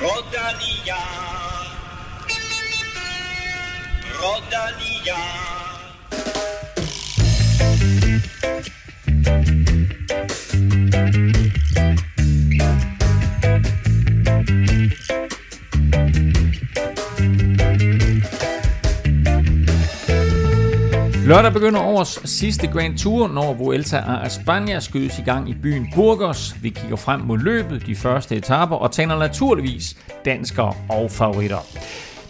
Rodalia. Rodalia. Lørdag begynder årets sidste Grand Tour, når Vuelta a España skydes i gang i byen Burgos. Vi kigger frem mod løbet, de første etaper, og taler naturligvis danskere og favoritter.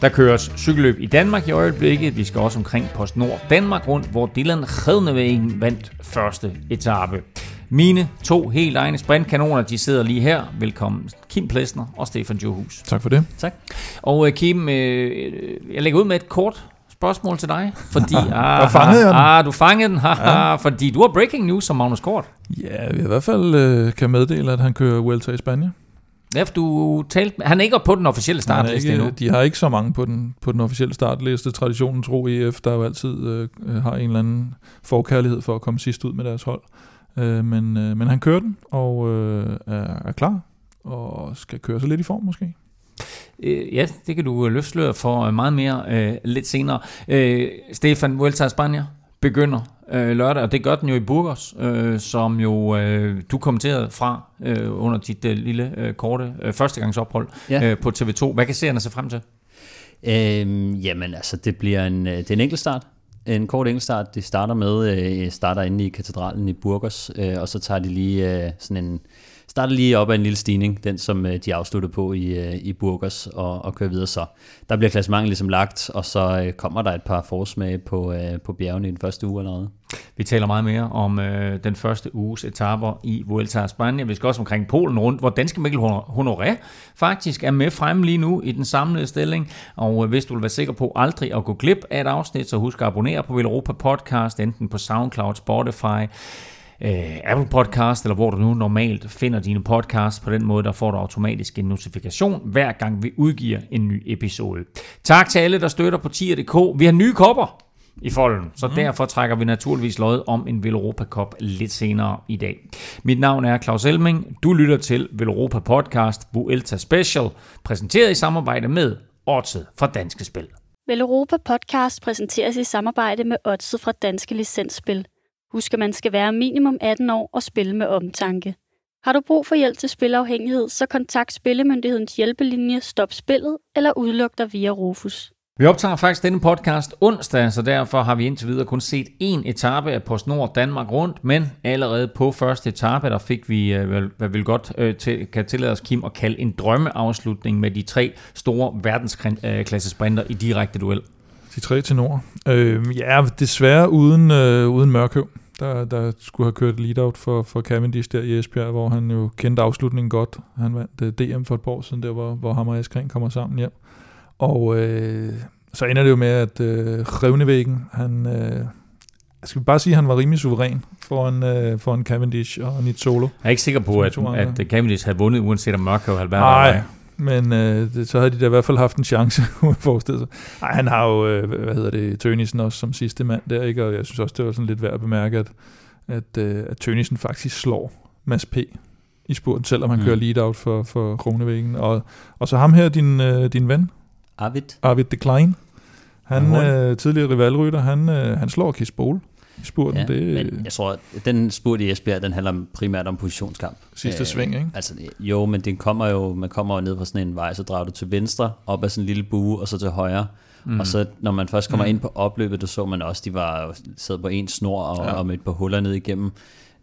Der køres cykelløb i Danmark i øjeblikket. Vi skal også omkring PostNord Danmark rundt, hvor Dylan Rednevegen vandt første etape. Mine to helt egne sprintkanoner, de sidder lige her. Velkommen Kim Plesner og Stefan Johus. Tak for det. Tak. Og uh, Kim, uh, jeg lægger ud med et kort spørgsmål til dig, fordi... ah, fangede den. Ah, du fangede den, ja. fordi du har breaking news som Magnus Kort. Ja, vi i hvert fald øh, kan meddele, at han kører Vuelta i Spanien. Efter du talte han er ikke på den officielle startliste ikke, endnu. de har ikke så mange på den, på den officielle startliste. Traditionen tro EF, der jo altid øh, øh, har en eller anden forkærlighed for at komme sidst ud med deres hold. Øh, men, øh, men han kører den, og øh, er, er klar, og skal køre sig lidt i form måske. Øh, ja, det kan du øh, løfte sløret for øh, meget mere øh, lidt senere. Øh, Stefan, Vuelta España begynder øh, lørdag, og det gør den jo i Burgos, øh, som jo øh, du kommenterede fra øh, under dit øh, lille øh, korte øh, førstegangsophold Ja. øh, på TV2. Hvad kan seerne se frem til? Øhm, jamen altså, det bliver en, øh, det er en enkeltstart. En kort enkeltstart. De starter med, øh, starter inde i katedralen i Burgos, øh, og så tager de lige øh, sådan en, starter lige op af en lille stigning, den som øh, de afsluttede på i, øh, i Burgers, og, og kører videre så. Der bliver klassementet ligesom lagt, og så øh, kommer der et par forsmage på, på bjergene i den første uge allerede. Vi taler meget mere om øh, den første uges etaper i Vuelta a España. Vi skal også omkring Polen rundt, hvor danske Mikkel Honoré faktisk er med frem lige nu i den samlede stilling. Og øh, hvis du vil være sikker på aldrig at gå glip af et afsnit, så husk at abonnere på Villeuropa Podcast, enten på SoundCloud, Spotify, øh, Apple Podcast, eller hvor du nu normalt finder dine podcasts. På den måde, der får du automatisk en notifikation, hver gang vi udgiver en ny episode. Tak til alle, der støtter på tier.dk. Vi har nye kopper i folden, så mm. derfor trækker vi naturligvis lod om en Villeuropa Cup lidt senere i dag. Mit navn er Claus Elming. Du lytter til Villeuropa Podcast Vuelta Special, præsenteret i samarbejde med Odset fra Danske Spil. Vel Europa Podcast præsenteres i samarbejde med Odset fra Danske Licensspil. Husk, at man skal være minimum 18 år og spille med omtanke. Har du brug for hjælp til spilafhængighed, så kontakt Spillemyndighedens hjælpelinje Stop Spillet eller udluk dig via Rufus. Vi optager faktisk denne podcast onsdag, så derfor har vi indtil videre kun set én etape af PostNord Danmark rundt, men allerede på første etape, der fik vi, øh, vel- hvad vil godt øh, til, kan tillade os, Kim, at kalde en drømmeafslutning med de tre store verdensklasse øh, sprinter i direkte duel. De tre til nord. Øh, ja, desværre uden, øh, uden Mørkøv, der, der skulle have kørt lead-out for, for Cavendish der i Esbjerg, hvor han jo kendte afslutningen godt. Han vandt øh, DM for et par år siden, der hvor, hvor ham og Askren kommer sammen hjem. Og øh, så ender det jo med, at øh, Revnevæggen, han... Øh, jeg skal bare sige, at han var rimelig suveræn foran, øh, foran Cavendish og Nit Solo. Jeg er ikke sikker på, at, at Cavendish havde vundet, uanset om Mørkøv havde været Nej. Men øh, det, så havde de da i hvert fald haft en chance, kunne man forestille sig. Ej, han har jo, øh, hvad hedder det, Tønissen også som sidste mand der, ikke? og jeg synes også, det var sådan lidt værd at bemærke, at, at, øh, at Tønissen faktisk slår Mads P. i spurten, selvom han Mm. kører lead-out for, for Kronevæggen. Og, og så ham her, din, øh, din ven, Arvid? Arvid de Klein, han, øh, tidligere rivalrytter, han, øh, han slår Kis Bol spurten. Ja, det men jeg tror, at den spurt i Esbjerg, den handler primært om positionskamp. sidste sving, ikke? Altså, jo, men den kommer jo, man kommer jo ned fra sådan en vej, så drejer du til venstre, op ad sådan en lille bue, og så til højre. Mm. Og så når man først kommer mm. ind på opløbet, der så man også, de var sad på en snor og. Ja. og med et par huller ned igennem.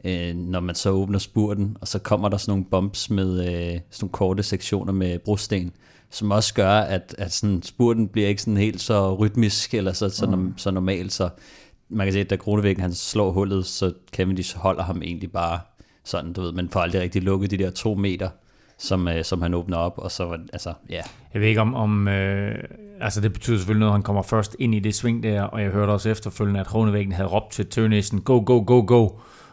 Øh, når man så åbner spurten, og så kommer der sådan nogle bumps med øh, sådan nogle korte sektioner med brosten, som også gør, at, at sådan, spurten bliver ikke sådan helt så rytmisk, eller så, så, mm. så normalt, så man kan se, at da Kronevæggen han slår hullet, så Cavendish holder ham egentlig bare sådan, du ved, men får aldrig rigtig lukket de der to meter, som, øh, som han åbner op, og så var altså, ja, Jeg ved ikke om, om øh, altså det betyder selvfølgelig noget, at han kommer først ind i det sving der, og jeg hørte også efterfølgende, at Kronevæggen havde råbt til Tønæsen, go, go, go, go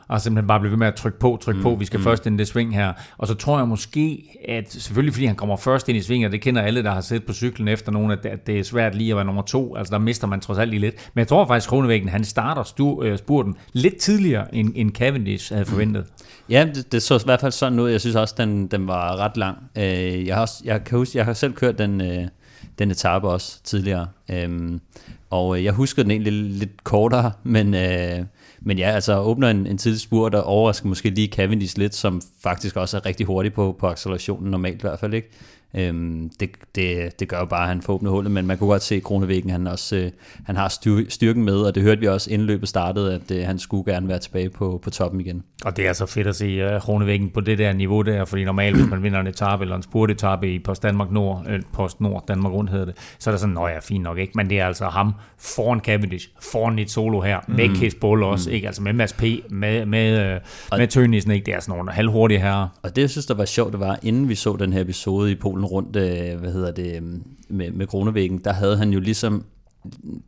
og simpelthen bare blive ved med at trykke på, trykke mm, på, vi skal mm. først ind i det sving her. Og så tror jeg måske, at selvfølgelig fordi han kommer først ind i sving, og det kender alle, der har siddet på cyklen efter nogen, at det, at er svært lige at være nummer to, altså der mister man trods alt lige lidt. Men jeg tror faktisk, Kronevæggen, han starter stu, øh, spurten lidt tidligere, end, end Cavendish havde forventet. Mm. Ja, det, det så i hvert fald sådan ud. Jeg synes også, den, den var ret lang. Øh, jeg, har også, jeg kan huske, jeg har selv kørt den, øh, den etape også tidligere. Øhm, og øh, jeg husker den egentlig lidt kortere, men, øh, men ja, altså åbner en, en tidlig spurt, der overrasker måske lige Cavendish lidt, som faktisk også er rigtig hurtig på, på accelerationen normalt i hvert fald, ikke? Øhm, det, det, det gør jo bare, at han får åbnet hullet, men man kunne godt se, at Kronevæggen han også øh, han har styr, styrken med, og det hørte vi også inden løbet startede, at øh, han skulle gerne være tilbage på, på toppen igen. Og det er så fedt at se uh, Kronevæggen på det der niveau der, fordi normalt, hvis man vinder en etape eller en spurtetappe i Post Danmark Nord, øh, Post Nord, Danmark rundt hedder det, så er det sådan, nå ja, fint nok, ikke? Men det er altså ham foran Cavendish, foran et solo her, mm. med Case Bull også, mm. ikke? Altså med Mads P, med, med, uh, med Tønissen, ikke? Det er sådan nogle halvhurtige herrer. Og det, jeg synes, der var sjovt, det var, inden vi så den her episode i Polen rundt, øh, hvad hedder det, med, med Kronevæggen, der havde han jo ligesom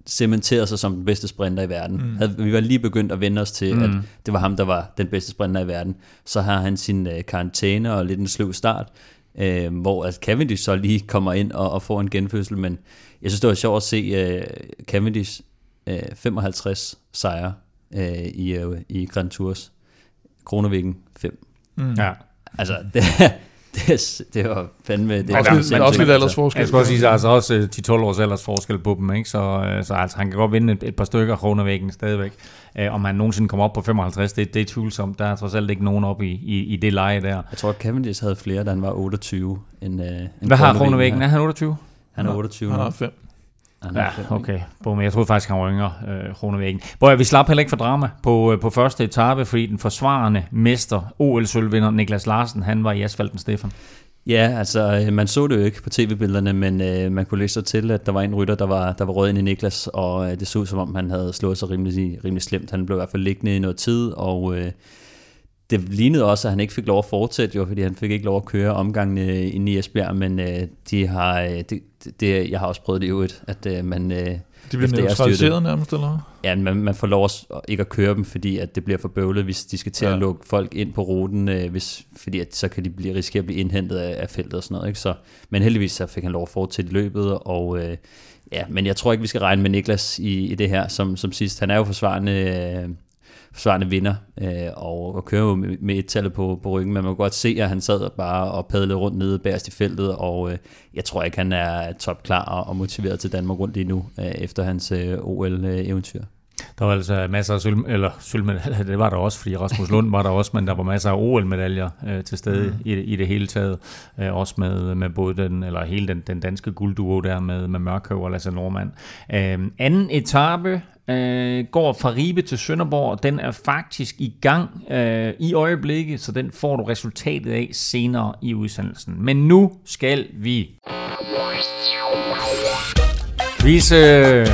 cementeret sig som den bedste sprinter i verden. Mm. Havde, vi var lige begyndt at vende os til, mm. at det var ham, der var den bedste sprinter i verden. Så har han sin øh, karantæne og lidt en sløv start, øh, hvor at Cavendish så lige kommer ind og, og får en genfødsel, men jeg synes, det var sjovt at se øh, Cavendish øh, 55 sejre øh, i, øh, i Grand Tours. Kronevæggen 5. Mm. Ja. Altså, det, det, det var fandme... Det er også, lidt, men også lidt alders forskel. Jeg skal også sige, altså også 10-12 øh, års alders forskel på dem, ikke? Så, øh, så altså, han kan godt vinde et, et par stykker kroner væggen stadigvæk. Uh, om han nogensinde kommer op på 55, det, det er tvivlsomt. Der er trods alt ikke nogen op i, i, i det leje der. Jeg tror, at Cavendish havde flere, da han var 28. End, uh, end Hvad har kroner væggen? Er han 28? Han er 28 Han har 5. Ja, okay. men jeg troede faktisk, han var yngre, øh, Kronevæggen. Hvor vi slap heller ikke for drama på, øh, på første etape, fordi den forsvarende mester, OL-sølvvinder Niklas Larsen, han var i asfalten, Stefan. Ja, altså øh, man så det jo ikke på tv-billederne, men øh, man kunne læse sig til, at der var en rytter, der var, der var rød ind i Niklas, og øh, det så ud som om, han havde slået sig rimelig, rimelig slemt. Han blev i hvert fald liggende i noget tid, og øh, det lignede også, at han ikke fik lov at fortsætte, jo, fordi han fik ikke lov at køre omgangene inde i Esbjerg, men øh, de har, øh, det, det, jeg har også prøvet det i øvrigt, at øh, man... Øh, de bliver neutraliseret nærmest, eller Ja, man, man får lov at ikke at køre dem, fordi at det bliver for bøvlet, hvis de skal til ja. at lukke folk ind på ruten, øh, hvis, fordi at, så kan de blive, risikere at blive indhentet af, af feltet og sådan noget. Ikke? Så, men heldigvis så fik han lov at fortsætte løbet, og øh, ja, men jeg tror ikke, vi skal regne med Niklas i, i det her som, som sidst. Han er jo forsvarende øh, forsvarende vinder, øh, og, og kører jo med, med et tal på, på ryggen, men man kan godt se, at han sad bare og padlede rundt nede bagerst i feltet, og øh, jeg tror ikke, han er topklar og, og motiveret til Danmark rundt lige nu, øh, efter hans øh, OL-eventyr. Der var altså masser af sølv, eller sølvmedaljer, det var der også, fordi Rasmus Lund var der også, men der var masser af OL-medaljer øh, til stede mm. i, i det hele taget. Øh, også med, med både den, eller hele den, den danske guldduo der med, med Mørkøv og Lasse Normand. Øh, anden etape øh, går fra Ribe til Sønderborg. Den er faktisk i gang øh, i øjeblikket, så den får du resultatet af senere i udsendelsen. Men nu skal vi vise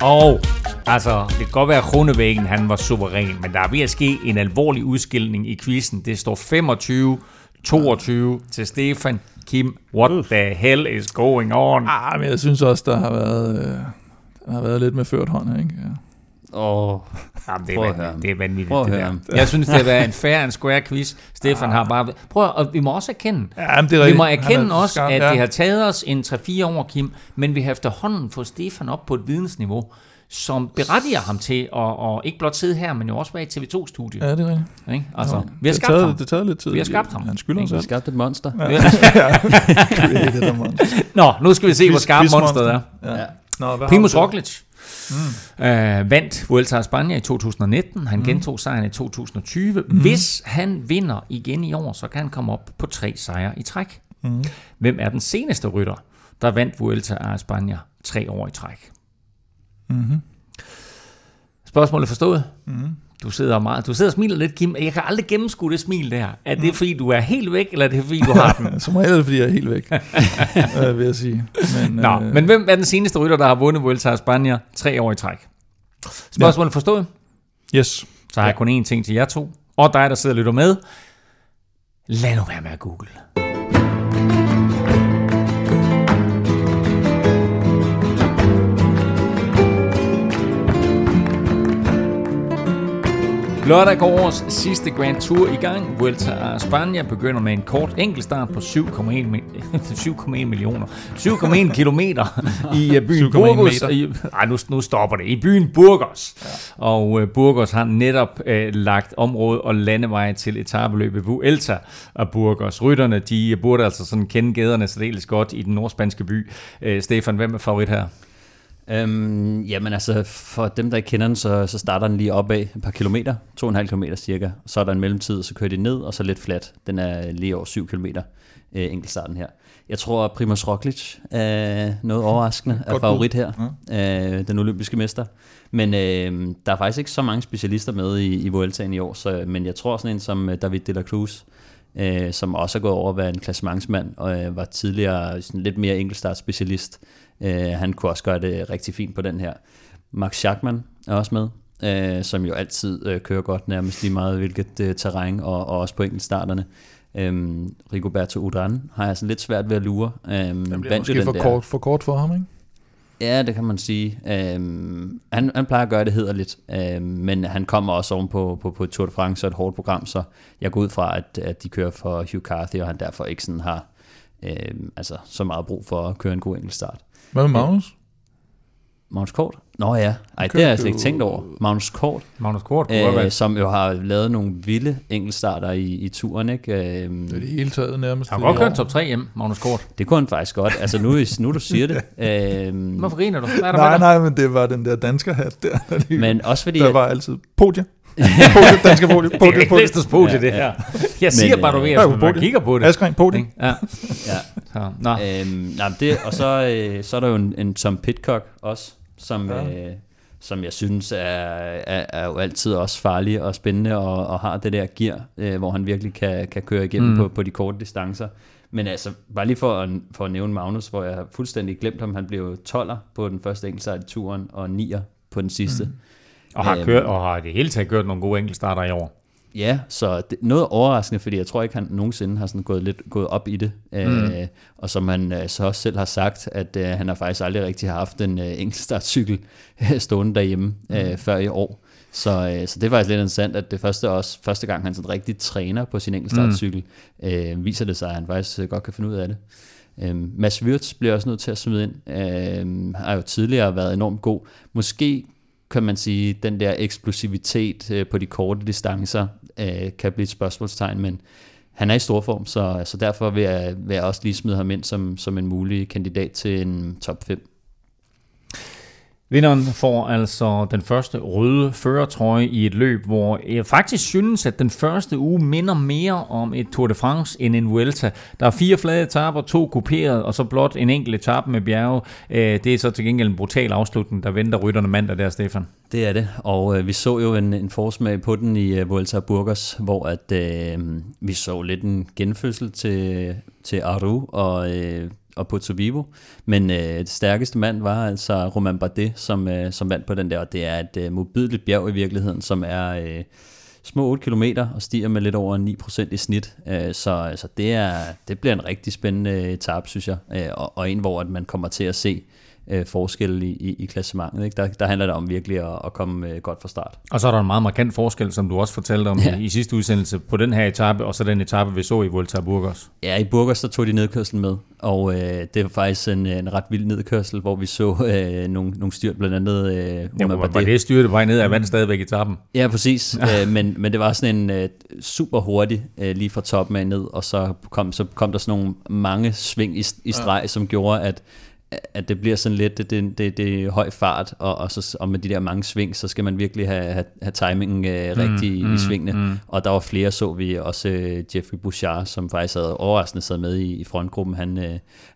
og Altså, det kan godt være, at Kronevæggen han var suveræn, men der er ved at ske en alvorlig udskilning i quizzen. Det står 25-22 til Stefan Kim. What the hell is going on? Ah, men jeg synes også, der har været, øh, der har været lidt med ført hånd, ikke? Ja. Åh, oh, Jamen, det, er vanvittigt, det er vanvittigt, det der. Jeg synes, det har været en fair and square quiz. Stefan har bare... Prøv og vi må også erkende, ja, det er vi må erkende også, skarp, at ja. det har taget os en 3-4 år, Kim, men vi har efterhånden fået Stefan op på et vidensniveau, som berettiger ham til at, at ikke blot sidde her, men jo også være i TV2-studiet. Ja, det er rigtigt. Ikke? Altså, ja, vi har skabt taget, ham. Det taget lidt tid. Vi har skabt ham. Han skylder os Vi har skabt et monster. Ja. ja. Nå, nu skal vi se, hvor skarpt monsteret er. Ja. Nå, Primus Roglic mm. øh, vandt Vuelta a España i 2019. Han mm. gentog sejren i 2020. Mm. Hvis han vinder igen i år, så kan han komme op på tre sejre i træk. Mm. Hvem er den seneste rytter, der vandt Vuelta a España tre år i træk? Mm-hmm. Spørgsmålet forstået? Mm. Du sidder meget, du sidder og smiler lidt, Kim. Jeg kan aldrig gennemskue det smil der. Er det, mm. fordi du er helt væk, eller er det, fordi du har den? Som regel er det, fordi jeg er helt væk, øh, vil jeg sige. Men, Nå, øh, men hvem er den seneste rytter, der har vundet Vuelta a España tre år i træk? Spørgsmålet ja. forstået? Yes. Så har jeg kun én ting til jer to. Og dig, der sidder og lytter med. Lad nu være med at google. Lørdag går årets sidste Grand Tour i gang. Vuelta a España begynder med en kort enkeltstart på 7,1 millioner. 7,1 kilometer i øh, byen Burgos. Nej, nu, nu stopper det. I byen Burgos. Ja. Og uh, Burgos har netop uh, lagt område og landeveje til etabeløbet Vuelta af Burgos. Rytterne, de burde altså sådan kende gaderne særdeles godt i den nordspanske by. Uh, Stefan, hvem er favorit her? Øhm, jamen altså, for dem, der ikke kender den, så, så starter den lige opad et par kilometer, 2,5 kilometer cirka. Så er der en mellemtid, så kører de ned, og så lidt flat. Den er lige over 7 kilometer, øh, enkeltstarten her. Jeg tror, at Primoz Roglic er noget overraskende, er favorit her, ja. øh, den olympiske mester. Men øh, der er faktisk ikke så mange specialister med i, i Vueltaen i år, så, men jeg tror sådan en som øh, David de la Cruz, øh, som også er gået over at være en klassementsmand, og øh, var tidligere sådan lidt mere enkeltstartspecialist, specialist Øh, han kunne også gøre det rigtig fint på den her. Max Schachmann er også med, øh, som jo altid øh, kører godt nærmest lige meget hvilket øh, terræn, og, og også på enkeltstarterne. Øhm, Rigoberto Urán har jeg sådan lidt svært ved at lure. Øhm, det bliver måske for, der. kort, for kort for ham, ikke? Ja, det kan man sige. Øhm, han, han plejer at gøre det hederligt, øhm, men han kommer også oven på, på, på Tour de France og et hårdt program, så jeg går ud fra, at, at de kører for Hugh Carthy, og han derfor ikke sådan har øhm, altså, så meget brug for at køre en god enkeltstart. Hvad med Magnus? Magnus Kort? Nå ja, Ej, det har jeg slet ikke tænkt over. Magnus Kort. Magnus Kort, øh, som jo har lavet nogle vilde enkeltstarter i, i turen. Ikke? Øh, det er det hele taget nærmest. Han har godt kørt top 3 hjem, Magnus Kort. Det kunne han faktisk godt. Altså nu, nu du siger det. Øh, Hvorfor griner du? Hvad er der nej, nej, men det var den der dansker hat der. Men også fordi... Der var altid podie. Podie, danske podie. Podie, det er ikke podie, ja, det her. Jeg siger men, bare, du ved, at man kigger på det. Askren, podie. Ja. ja. Så, nå. Øhm, nej, det, og så, øh, så er der jo en, en Tom Pitcock også, som, ja. øh, som jeg synes er, er, er jo altid også farlig og spændende, og, og har det der gear, øh, hvor han virkelig kan, kan køre igennem mm. på, på de korte distancer. Men altså, bare lige for at, for at nævne Magnus, hvor jeg har fuldstændig glemt ham, han blev 12'er på den første enkeltsejr i turen, og 9'er på den sidste. Mm. Og har, kørt, og har det hele taget gjort nogle gode enkeltstarter i år. Ja, så det, noget overraskende, fordi jeg tror ikke, han nogensinde har sådan gået lidt gået op i det. Mm. Øh, og som han øh, så også selv har sagt, at øh, han har faktisk aldrig rigtig haft en øh, enkeltstartcykel øh, stående derhjemme øh, mm. før i år. Så, øh, så det er faktisk lidt interessant, at det første, også, første gang, han sådan rigtig træner på sin enkeltstartcykel, mm. øh, viser det sig, at han faktisk øh, godt kan finde ud af det. Øh, Mads Wirtz bliver også nødt til at smide ind. Øh, har jo tidligere været enormt god. Måske kan man sige, den der eksplosivitet øh, på de korte distancer øh, kan blive et spørgsmålstegn, men han er i stor form, så, så derfor vil jeg, vil jeg også lige smide ham ind som, som en mulig kandidat til en top 5. Vinderen får altså den første røde førertrøje i et løb, hvor jeg faktisk synes, at den første uge minder mere om et Tour de France end en Vuelta. Der er fire flade etaper, to kuperede, og så blot en enkelt etape med bjerge. Øh, det er så til gengæld en brutal afslutning, der venter rytterne mandag der, Stefan. Det er det, og øh, vi så jo en, en forsmag på den i øh, Vuelta Burgos, hvor at, øh, vi så lidt en genfødsel til, til Aru og øh, og Puerto Vivo. Men øh, det stærkeste mand var altså Roman Bardet, som, øh, som vandt på den der, og det er et øh, modbydeligt bjerg i virkeligheden, som er øh, små 8 km og stiger med lidt over 9% i snit. Øh, så altså, det, er, det bliver en rigtig spændende etape, synes jeg, øh, og, og en, hvor at man kommer til at se øh, forskel i, i, i klassementet. Ikke? Der, der handler det om virkelig at, at komme øh, godt fra start. Og så er der en meget markant forskel, som du også fortalte om ja. i, i sidste udsendelse, på den her etape, og så den etape, vi så i Volta Burgos. Ja, i Burgos, der tog de nedkørslen med, og øh, det var faktisk en, en ret vild nedkørsel, hvor vi så øh, nogle, nogle styrt, blandt andet... Øh, ja, var, var det styrte vej ned, af vandt stadigvæk etappen? Ja, præcis, øh, men, men det var sådan en øh, super hurtig, øh, lige fra toppen af ned, og så kom, så kom der sådan nogle mange sving i, i streg, ja. som gjorde, at at det bliver sådan lidt, det, det, det, det er høj fart, og, og, så, og med de der mange sving, så skal man virkelig have, have, have timingen uh, rigtig mm, i, mm, svingene. Mm. Og der var flere, så vi også uh, Jeffrey Bouchard, som faktisk havde overraskende sad med i, i frontgruppen. Han, uh,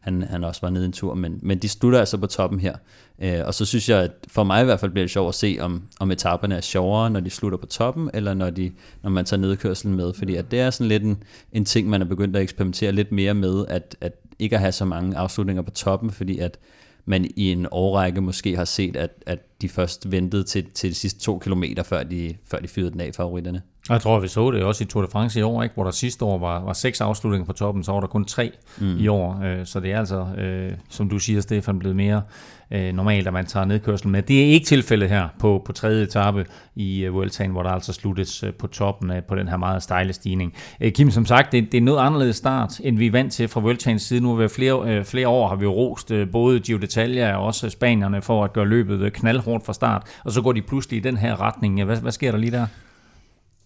han, han også var nede en tur, men, men de slutter altså på toppen her. Uh, og så synes jeg, at for mig i hvert fald bliver det sjovt at se, om, om etaperne er sjovere, når de slutter på toppen, eller når, de, når man tager nedkørselen med. Fordi at det er sådan lidt en, en ting, man er begyndt at eksperimentere lidt mere med, at, at ikke at have så mange afslutninger på toppen, fordi at man i en årrække måske har set, at, at de først ventede til, til de sidste to kilometer, før de, før de fyrede den af favoritterne. Og jeg tror, vi så det også i Tour de France i år, ikke? hvor der sidste år var, var seks afslutninger på toppen, så var der kun tre mm. i år. Øh, så det er altså, øh, som du siger, Stefan, blevet mere øh, normalt, at man tager nedkørsel med. Det er ikke tilfældet her på, på tredje etape i øh, Vueltaen, hvor der altså sluttes øh, på toppen øh, på den her meget stejle stigning. Øh, Kim, som sagt, det, det er noget anderledes start, end vi er vant til fra Vueltaens side. Nu har vi flere, øh, flere år har vi rost øh, både Gio d'Italia og også spanierne for at gøre løbet øh, knaldhårdt fra start, og så går de pludselig i den her retning. Hvad, hvad sker der lige der?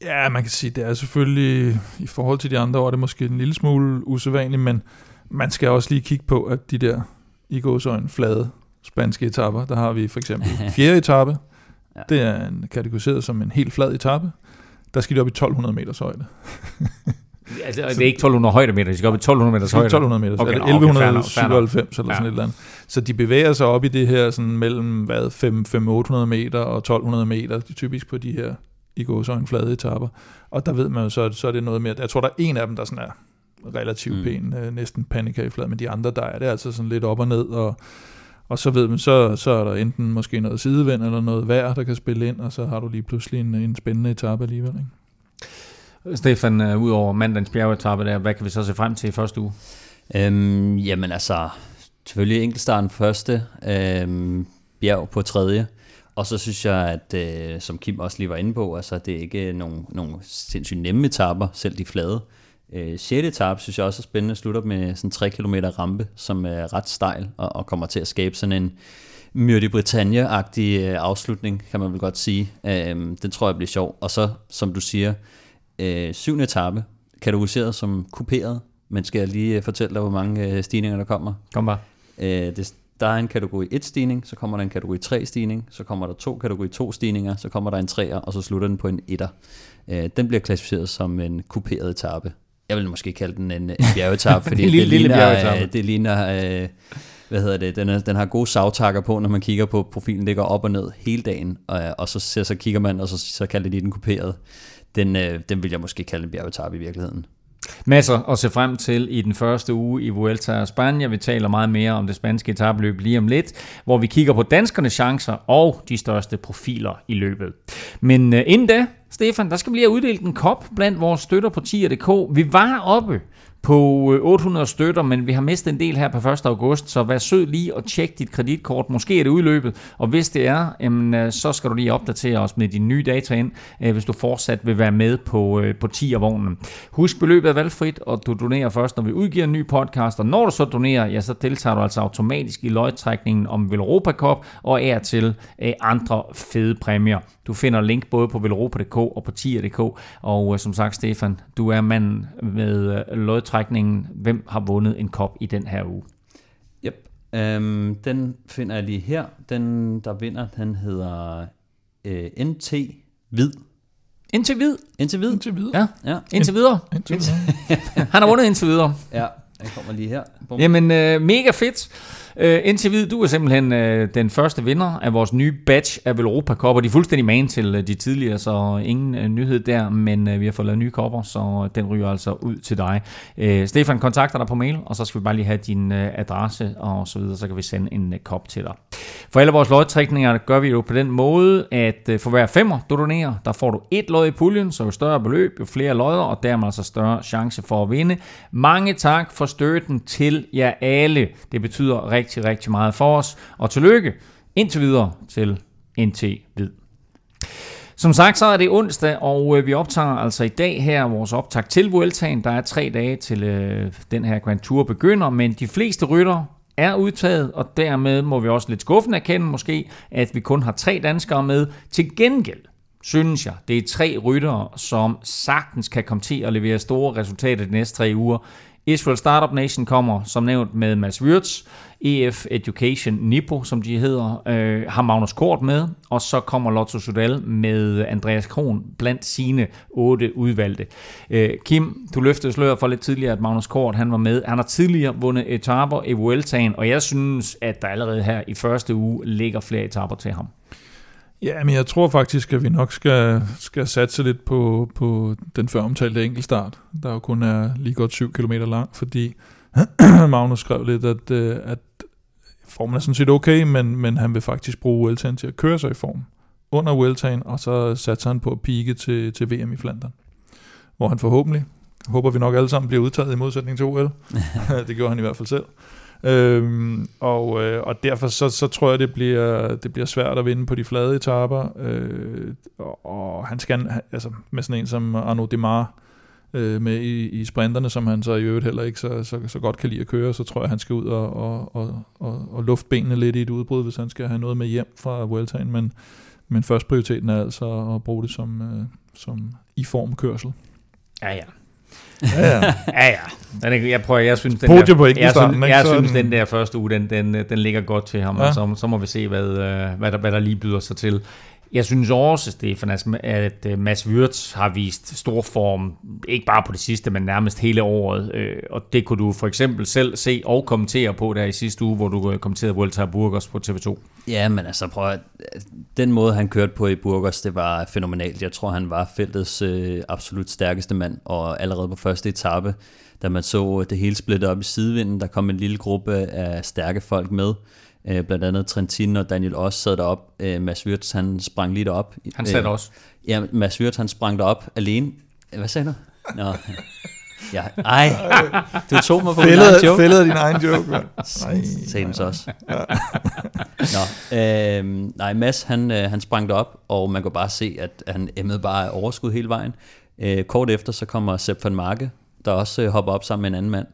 Ja, man kan sige, det er selvfølgelig, i forhold til de andre år, det er måske en lille smule usædvanligt, men man skal også lige kigge på, at de der i gåsøjne flade spanske etapper, der har vi for eksempel fjerde etape, ja. det er en, kategoriseret som en helt flad etape, der skal de op i 1200 meters højde. altså, det er ikke 1200 højde meter, de skal op i 1200 meters højde. 1200 meter, okay, eller 1197 eller sådan et eller andet. Så de bevæger sig op i det her sådan mellem hvad 5 800 meter og 1200 meter, er typisk på de her i gåsøjne flade etapper. Og der ved man jo så, så er det noget mere. Jeg tror, der er en af dem, der sådan er relativt mm. pæn, øh, næsten panikageflad, men de andre, der er det altså sådan lidt op og ned, og, og så ved man, så, så er der enten måske noget sidevind eller noget vejr, der kan spille ind, og så har du lige pludselig en, en spændende etape alligevel. Ikke? Stefan, uh, udover mandagens bjergetappe der, hvad kan vi så se frem til i første uge? Øhm, jamen altså, selvfølgelig enkeltstarten første, øhm, bjerg på tredje, og så synes jeg, at øh, som Kim også lige var inde på, altså det er ikke nogen, nogen sindssygt nemme etapper, selv de flade. Øh, 6. etape synes jeg også er spændende, slutter med sådan 3 km rampe, som er ret stejl og, og kommer til at skabe sådan en Myrde Britannia-agtig øh, afslutning, kan man vel godt sige. Øh, den tror jeg bliver sjov. Og så, som du siger, øh, 7. etape, kategoriseret som kuperet, men skal jeg lige øh, fortælle dig, hvor mange øh, stigninger der kommer? Kom bare. Øh, det, der er en kategori 1 stigning, så kommer der en kategori 3 stigning, så kommer der to kategori 2 stigninger, så kommer der en 3'er, og så slutter den på en 1'er. Øh, den bliver klassificeret som en kuperet etape. Jeg vil måske kalde den en, en bjergetappe, fordi lille, det, lille ligner, øh, det ligner, øh, hvad hedder det, den, er, den har gode savtakker på, når man kigger på profilen, det går op og ned hele dagen, og, og så, så, så kigger man, og så, så kalder de den kuperet. Den, øh, den vil jeg måske kalde en bjergetappe i virkeligheden. Masser at se frem til i den første uge i Vuelta a Spanien. Vi taler meget mere om det spanske etabløb lige om lidt, hvor vi kigger på danskernes chancer og de største profiler i løbet. Men uh, inden da, Stefan, der skal vi lige have uddelt en kop blandt vores støtter på tier.dk. Vi var oppe på øh, 800 støtter, men vi har mistet en del her på 1. august, så vær sød lige og tjek dit kreditkort. Måske er det udløbet, og hvis det er, jamen, øh, så skal du lige opdatere os med dine nye data ind, øh, hvis du fortsat vil være med på, på 10'er-vognen. Husk, beløbet er valgfrit, og du donerer først, når vi udgiver en ny podcast, og når du så donerer, ja, så deltager du altså automatisk i løgtrækningen om Velropa Cup og er til andre fede præmier. Du finder link både på velropa.dk og på tier.dk, og som sagt, Stefan, du er manden med løgtrækningen lodtrækningen, hvem har vundet en kop i den her uge? Yep. Um, den finder jeg lige her. Den, der vinder, den hedder øh, NT Hvid. Indtil vid. Indtil vid. Indtil vid. Ja, ja. indtil videre. Indtil videre. Han har vundet indtil videre. Ja, den kommer lige her. Bum. Jamen, uh, mega fedt. Øh, indtil videre, du er simpelthen øh, den første vinder af vores nye batch af Europa Cup, og de er fuldstændig man til øh, de tidligere, så ingen øh, nyhed der, men øh, vi har fået lavet nye kopper, så øh, den ryger altså ud til dig. Øh, Stefan kontakter dig på mail, og så skal vi bare lige have din øh, adresse og så videre, så kan vi sende en øh, kop til dig. For alle vores lodtrækninger gør vi jo på den måde, at øh, for hver femmer, du donerer, der får du et lod i puljen, så jo større beløb, jo flere lodder, og dermed altså større chance for at vinde. Mange tak for støtten til jer alle. Det betyder rigtig rigtig, rigtig meget for os. Og tillykke indtil videre til NT Hvid. Som sagt, så er det onsdag, og øh, vi optager altså i dag her vores optag til Vueltaen. Der er tre dage til øh, den her Grand Tour begynder, men de fleste rytter er udtaget, og dermed må vi også lidt skuffende erkende måske, at vi kun har tre danskere med. Til gengæld synes jeg, det er tre ryttere, som sagtens kan komme til at levere store resultater de næste tre uger. Israel Startup Nation kommer, som nævnt, med Mads Wirtz, EF Education Nipo, som de hedder, øh, har Magnus Kort med, og så kommer Lotto Sudal med Andreas Kron blandt sine otte udvalgte. Øh, Kim, du løftede sløret for lidt tidligere, at Magnus Kort han var med. Han har tidligere vundet etaper i Vueltaen, og jeg synes, at der allerede her i første uge ligger flere etaper til ham. Ja, men jeg tror faktisk, at vi nok skal, skal satse lidt på, på den før omtalte enkeltstart, der jo kun er lige godt 7 km lang, fordi Magnus skrev lidt, at, øh, at formen er sådan set okay, men, men han vil faktisk bruge Vueltaen til at køre sig i form under Vueltaen, og så satser han på at pike til, til VM i Flandern, hvor han forhåbentlig, håber vi nok alle sammen, bliver udtaget i modsætning til OL. det gjorde han i hvert fald selv. Øhm, og, øh, og derfor så, så tror jeg, det bliver, det bliver svært at vinde på de flade etaper. Øh, og, og han skal, altså med sådan en som Arnaud Demar, øh, med i, i sprinterne, som han så i øvrigt heller ikke så, så, så godt kan lide at køre, så tror jeg, han skal ud og, og, og, og, og lufte benene lidt i et udbrud, hvis han skal have noget med hjem fra Vueltaen. Men, men først prioriteten er altså at bruge det som, øh, som i form kørsel. Ja, ja. Ja, ja. ja, ja. Den jeg prøver, jeg synes, den Podium der, på jeg synes, jeg synes den- der første uge, den, den, den ligger godt til ham, Ja. ja. og så, så må vi se, hvad, øh, hvad, der, hvad der lige byder sig til. Jeg synes også, Stefan, at- øh, Mads Wirtz har vist stor form, ikke bare på det sidste, men nærmest hele året. Øh, og det kunne du for eksempel selv se og kommentere på der i sidste uge, hvor du øh, kommenterede Walter Burgers på TV2. Ja, men altså prøv at, den måde han kørte på i Burgers, det var fænomenalt. Jeg tror, han var feltets øh, absolut stærkeste mand, og allerede på første etape, da man så det hele splittet op i sidevinden, der kom en lille gruppe af stærke folk med. Øh, blandt andet Trentin og Daniel Oss sad derop. Øh, Mads Wirtz, han sprang lige derop. Han satte Øh, også. Ja, Mads Wirtz, han sprang derop alene. Hvad sagde du? Nå, ja. Ej, du tog mig på min egen joke. fældet af din egen joke. mand. Nej, Sagde den så også. Nå, øh, nej, Mads, han, øh, han sprang derop, og man kunne bare se, at han emmede bare overskud hele vejen. Øh, kort efter, så kommer Sepp van Marke, der også øh, hopper op sammen med en anden mand.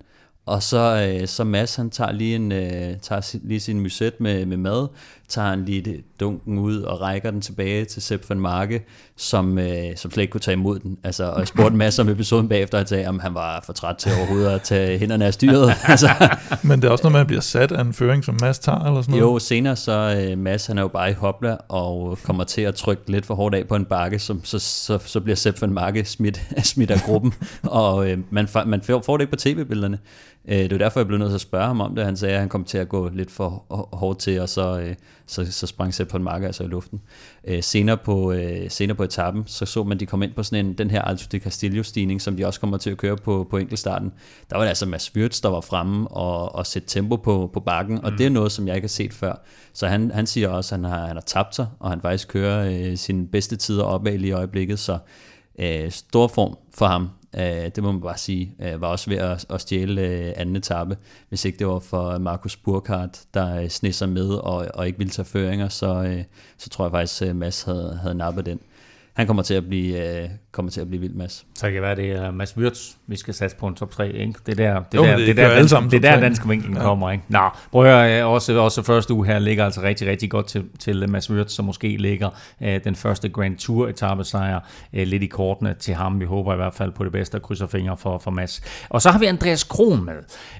Og så, øh, så Mads, han tager lige, en, øh, tager si- lige sin muset med, med mad, tager han lige det, dunken ud og rækker den tilbage til Sepp van Marke, som, øh, som slet ikke kunne tage imod den. Altså, og jeg spurgte Mads om episoden bagefter, og sagde, om han var for træt til overhovedet at tage hænderne af styret. altså, Men det er også noget, man bliver sat af en føring, som Mads tager, eller sådan noget. jo, senere så øh, Mads, han er jo bare i hopla og kommer til at trykke lidt for hårdt af på en bakke, som, så, så, så bliver Sepp van Marke smidt, smidt af gruppen, og øh, man, man får det ikke på tv-billederne. Øh, det er jo derfor, jeg blev nødt til at spørge ham om det. Han sagde, at han kom til at gå lidt for hå- hårdt til, og så, øh, så, så sprang Sepp van Marke altså i luften. Øh, senere, på, øh, senere på etappen, så så man, de kom ind på sådan en, den her Alto de Castillo-stigning, som de også kommer til at køre på, på enkeltstarten. Der var det altså Mads Wirtz, der var fremme og, og sætte tempo på, på bakken, og det er noget, som jeg ikke har set før. Så han, han siger også, at han har, han har tabt sig, og han faktisk kører øh, sine bedste tider opad lige i øjeblikket, så øh, stor form for ham. Øh, det må man bare sige, øh, var også ved at, at stjæle øh, anden etape. Hvis ikke det var for Markus Burkhardt, der øh, sned sig med og, og ikke ville tage føringer, så, øh, så tror jeg faktisk, at Mads havde, havde nappet den. Han kommer til at blive, øh, kommer til at blive vild, Mads. Så kan det være, det er Mads Wirtz, vi skal satse på en top 3, ikke? Det er der, det Jo, er der, det det er der, den, det er der tre. dansk vinkel Ja. kommer, ikke? Nå, prøv at høre, øh, også, også første uge her ligger altså rigtig, rigtig godt til, til Mads Wirtz, som måske ligger øh, den første Grand Tour etape sejr øh, lidt i kortene til ham. Vi håber i hvert fald på det bedste og krydser fingre for, for Mads. Og så har vi Andreas Kron med.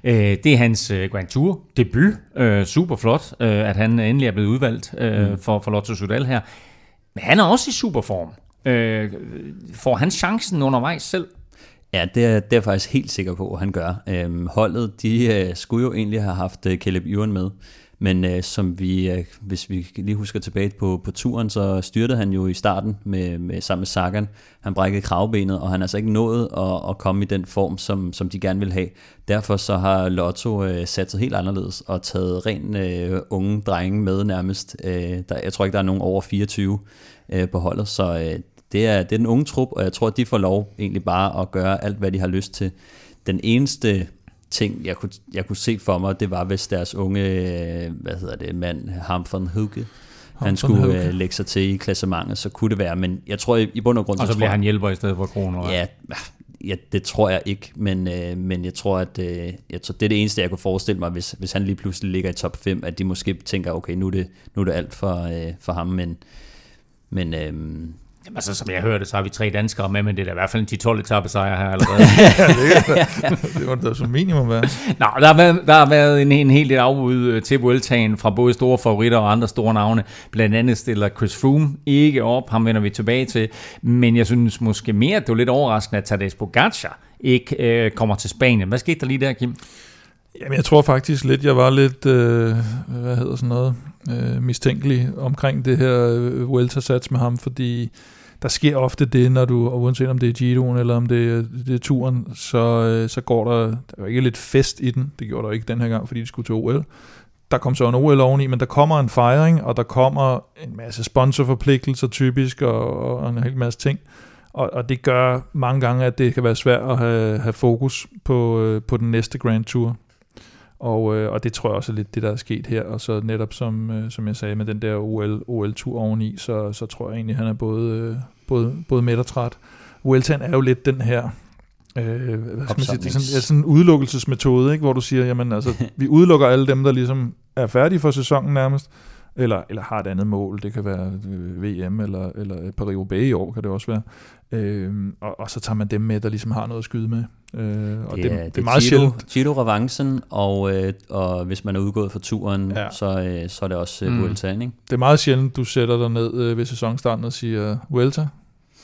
Øh, det er hans øh, Grand Tour debut. Øh, super flot, øh, at han endelig er blevet udvalgt øh, for, for Lotto Sudal her. Men han er også i superform. Øh, får han chancen undervejs selv? Ja, det er, det er jeg faktisk helt sikker på, at han gør. Øhm, holdet, de øh, skulle jo egentlig have haft øh, Caleb Ewan med, men øh, som vi, øh, hvis vi lige husker tilbage på, på turen, så styrtede han jo i starten med, med, sammen med Sagan. Han brækkede kravbenet, og han har altså ikke nået at, at komme i den form, som, som de gerne vil have. Derfor så har Lotto øh, sat sig helt anderledes og taget ren øh, unge drenge med nærmest. Øh, der, jeg tror ikke, der er nogen over 24 øh, på holdet, så øh, det er, det er den unge trup, og jeg tror, at de får lov egentlig bare at gøre alt, hvad de har lyst til. Den eneste ting, jeg kunne, jeg kunne se for mig, det var, hvis deres unge, øh, hvad hedder det, mand, Harm von Hugge, han skulle Hugge. øh, lægge sig til i klassementet, så kunne det være, men jeg tror i, i bund og grund, Og så tror bliver han hjælper i stedet for Kron. Ja, ja, det tror jeg ikke, men, øh, men jeg tror, at øh, jeg tror, det er det eneste, jeg kunne forestille mig, hvis, hvis han lige pludselig ligger i top 5, at de måske tænker, okay, nu er det, nu er det alt for, øh, for ham, men, men øh, Jamen, altså, som jeg hørte, så har vi tre danskere med, men det er da i hvert fald en 10-12 etape sejr her allerede. Det var da som minimum være. Nå, der har været, der har været en, en hel del afbud øh, til Vueltaen fra både store favoritter og andre store navne. Blandt andet stiller Chris Froome ikke op, ham vender vi tilbage til. Men jeg synes måske mere, at det var lidt overraskende, at Tadej Pogacar ikke øh, kommer til Spanien. Hvad skete der lige der, Kim? Jamen, jeg tror faktisk lidt, jeg var lidt, øh, hvad hedder sådan noget, øh, mistænkelig omkring det her øh, Vuelta-sats med ham, fordi der sker ofte det, når du, og uanset om det er Giroen eller om det er, det er turen, så, øh, så går der, der er ikke lidt fest i den, det gjorde der ikke den her gang, fordi de skulle til OL, der kom så en OL oveni, men der kommer en fejring, og der kommer en masse sponsorforpligtelser typisk, og, og en hel masse ting. Og, og det gør mange gange, at det kan være svært at have, have fokus på, øh, på den næste Grand Tour. Og, øh, og det tror jeg også er lidt det, der er sket her. Og så netop som, øh, som jeg sagde med den der OL, OL-tur oveni, så, så tror jeg egentlig, at han er både, øh, både, både mæt og træt. Vueltaen er jo lidt den her øh, hvad skal man sige, det er sådan, ja, sådan en udelukkelsesmetode, ikke? hvor du siger, jamen altså, vi udelukker alle dem, der ligesom er færdige for sæsonen nærmest, eller, eller har et andet mål, det kan være øh, VM eller, eller Paris-Roubaix i år, kan det også være, øh, og, og så tager man dem med, der ligesom har noget at skyde med. Øh, og det, det, det, det er meget Giro, sjældent. Giro Revancen, og, øh, og hvis man er udgået for turen, ja. så, øh, så er det også øh, mm. Ikke? Det er meget sjældent, du sætter dig ned øh, ved sæsonstarten og siger, Vuelta,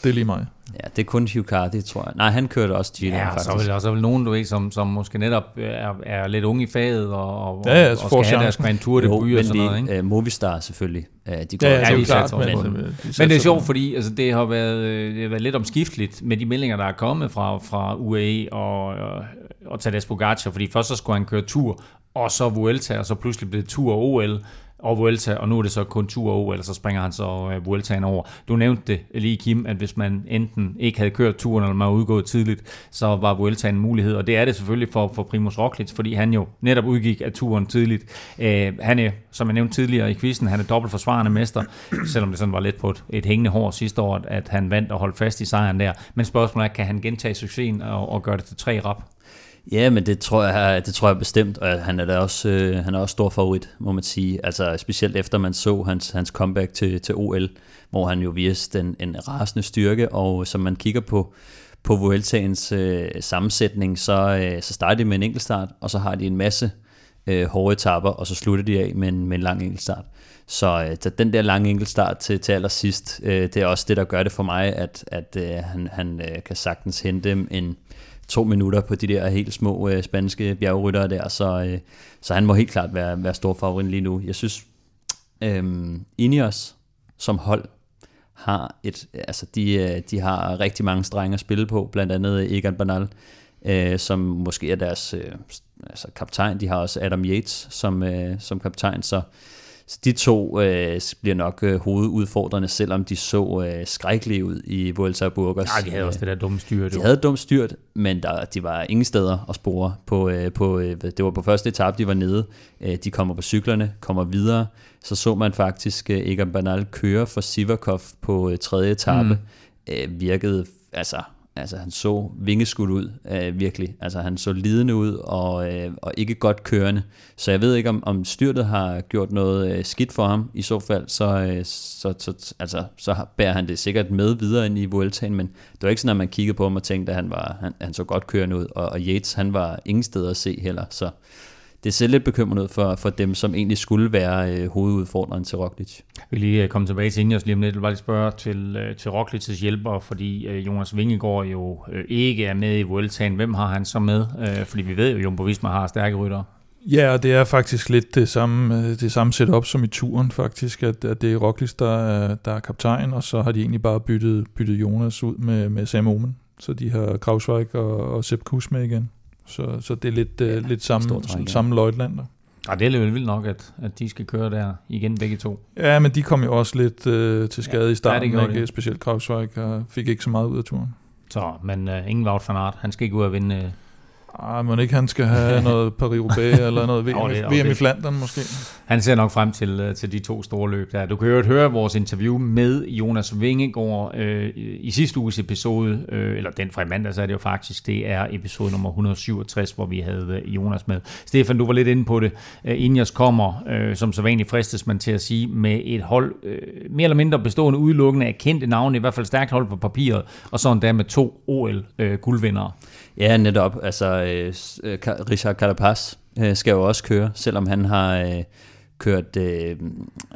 det er lige mig. Ja, det er kun Hugh Carty, tror jeg. Nej, han kørte også Giro, ja, faktisk. så er der også nogen, du ved, som, som måske netop er, er lidt unge i faget, og, og, ja, ja, og skal have deres Grand Tour debut og sådan noget. Ikke? Uh, Movistar selvfølgelig. Uh, de går ja, ja, de klart, men, men, men, men det er sjovt, fordi altså, det, har været, det har været lidt omskifteligt med de meldinger, der er kommet fra, fra UAE og, og, og Tadej Pogacar, fordi først så skulle han køre tur, og så Vuelta, og så pludselig blev det tur og OL og Vuelta, og nu er det så kun tur og eller så springer han så uh, Vueltaen over. Du nævnte det lige, Kim, at hvis man enten ikke havde kørt turen, eller man var udgået tidligt, så var Vueltaen en mulighed, og det er det selvfølgelig for, for Primus Roglic, fordi han jo netop udgik af turen tidligt. Uh, han er, som jeg nævnte tidligere i quizzen, han er dobbelt forsvarende mester, selvom det sådan var lidt på et, et hængende hår sidste år, at han vandt og holdt fast i sejren der. Men spørgsmålet er, kan han gentage succesen og, og gøre det til tre rap? Ja, men det tror jeg, det tror jeg bestemt, og han er da også, øh, han er også stor favorit, må man sige. Altså specielt efter man så hans, hans comeback til, til OL, hvor han jo viste en, en rasende styrke, og som man kigger på, på Vueltaens øh, sammensætning, så, øh, så starter de med en enkeltstart, og så har de en masse øh, hårde etapper, og så slutter de af med en, med en lang enkeltstart. Så øh, den der lange enkeltstart til, til allersidst, øh, det er også det, der gør det for mig, at, at øh, han, han øh, kan sagtens hente en, to minutter på de der helt små øh, spanske bjergryttere der, så, øh, så han må helt klart være, være stor favorit lige nu. Jeg synes, øh, Ineos som hold har et, altså de, øh, de har rigtig mange strenge at spille på, blandt andet Egan Bernal, øh, som måske er deres øh, altså kaptajn. De har også Adam Yates som, øh, som kaptajn, så så de to øh, bliver nok øh, hovedudfordrende, selvom de så øh, skrækkelige ud i Vuelta Burgos. Ja, de havde også det der dumme styrt. De havde dumt styrt, men der, de var ingen steder at spore. På, øh, på, øh, det var på første etape, de var nede. Øh, de kommer på cyklerne, kommer videre. Så så man faktisk øh, Egan Bernal køre for Sivakov på øh, tredje etape. Mm. Øh, virkede altså Altså han så vingeskudt ud, øh, virkelig. Altså han så lidende ud og, øh, og ikke godt kørende. Så jeg ved ikke, om, om styrtet har gjort noget øh, skidt for ham. I så fald, så, øh, så, så, altså, så bærer han det sikkert med videre ind i Vueltaen, men det var ikke sådan, at man kiggede på ham og tænkte, at han, var, han, han så godt kørende ud. Og, og Yates, han var ingen steder at se heller. Så det ser lidt bekymrende ud for, for dem, som egentlig skulle være øh, hovedudfordreren til Roglic. Jeg vil lige øh, komme tilbage til Ingers lige om lidt. Jeg vil bare lige spørge til, øh, til Roglics hjælper, fordi øh, Jonas Vingegaard jo øh, ikke er med i Vueltaen. Hvem har han så med? Øh, fordi vi ved jo, at Jumbo Visma har stærke rytter. Ja, og det er faktisk lidt det samme, øh, det samme setup som i turen faktisk, at, at det er Roglic, der er, der er kaptajn, og så har de egentlig bare byttet, byttet Jonas ud med, med Sam Omen. Så de har Krausweig og, og Sepp Kuss med igen. Så, så det er lidt, uh, ja, lidt samme, træk, ja. samme løjtnanter. Ja, det er lidt vildt nok, at, at de skal køre der igen begge to. Ja, men de kom jo også lidt uh, til skade ja, i starten, ja, det ikke? specielt Krausweig, og fik ikke så meget ud af turen. Så, men uh, ingen Wout van Aert, han skal ikke ud og vinde Ah, men ikke han skal have noget Paris-Roubaix eller noget VM, oh, det, VM i Flandern måske. Han ser nok frem til, øh, til de to store løb der. Du kan jo høre vores interview med Jonas Vingegaard øh, i sidste uges episode, øh, eller den fra i mandag, så er det jo faktisk, det er episode nummer 167, hvor vi havde øh, Jonas med. Stefan, du var lidt inde på det. Øh, Ingers kommer, øh, som så vanligt fristes man til at sige, med et hold øh, mere eller mindre bestående udelukkende af kendte navne, i hvert fald stærkt hold på papiret, og så endda med to OL-guldvindere. Øh, Ja, netop. Altså, øh, øh Richard Carapaz øh, skal jo også køre, selvom han har øh, kørt øh,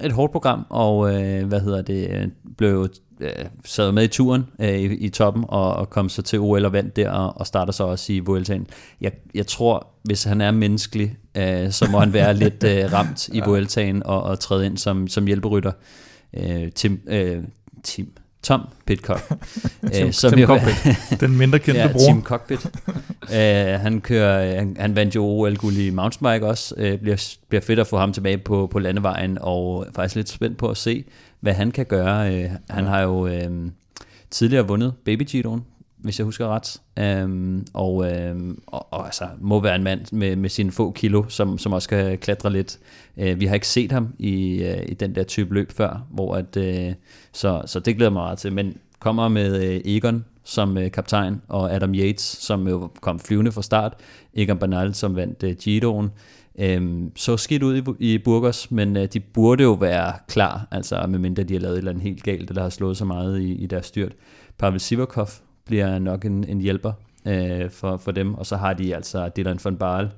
et hårdt program, og øh, hvad hedder det, øh, blev øh, sad med i turen øh, i, i toppen, og, og kom så til OL og vandt der, og, og starter så også i Vueltaen. Jeg, jeg tror, hvis han er menneskelig, øh, så må han være lidt øh, ramt i Vueltaen og, og træde ind som, som hjælperytter. Øh, Tim, øh, Tim, Tom Pitcock. Tim, som Tim Cockpit. Den mindre kendte ja, bror. Team Cockpit. uh, han, kører, han, han vandt jo OL-guld i mountainbike også. Uh, bliver, bliver fedt at få ham tilbage på, på landevejen, og faktisk lidt spændt på at se, hvad han kan gøre. Uh, han ja. har jo uh, tidligere vundet Baby Giroen, hvis jeg husker ret. Øhm, og, øhm, og, og altså, må være en mand med, med sine få kilo, som, som også kan klatre lidt. Øh, vi har ikke set ham i, øh, i den der type løb før, hvor at, øh, så, så det glæder mig meget til. Men kommer med øh, Egon som øh, kaptajn, og Adam Yates, som jo kom flyvende fra start. Egon Bernal, som vandt øh, Giroen. Øhm, så skidt ud i, i Burgos, men øh, de burde jo være klar, altså medmindre de har lavet et eller andet helt galt, eller har slået så meget i, i deres styrt. Pavel Sivakov bliver nok en, en hjælper øh, for, for dem. Og så har de altså Dylan van Baal,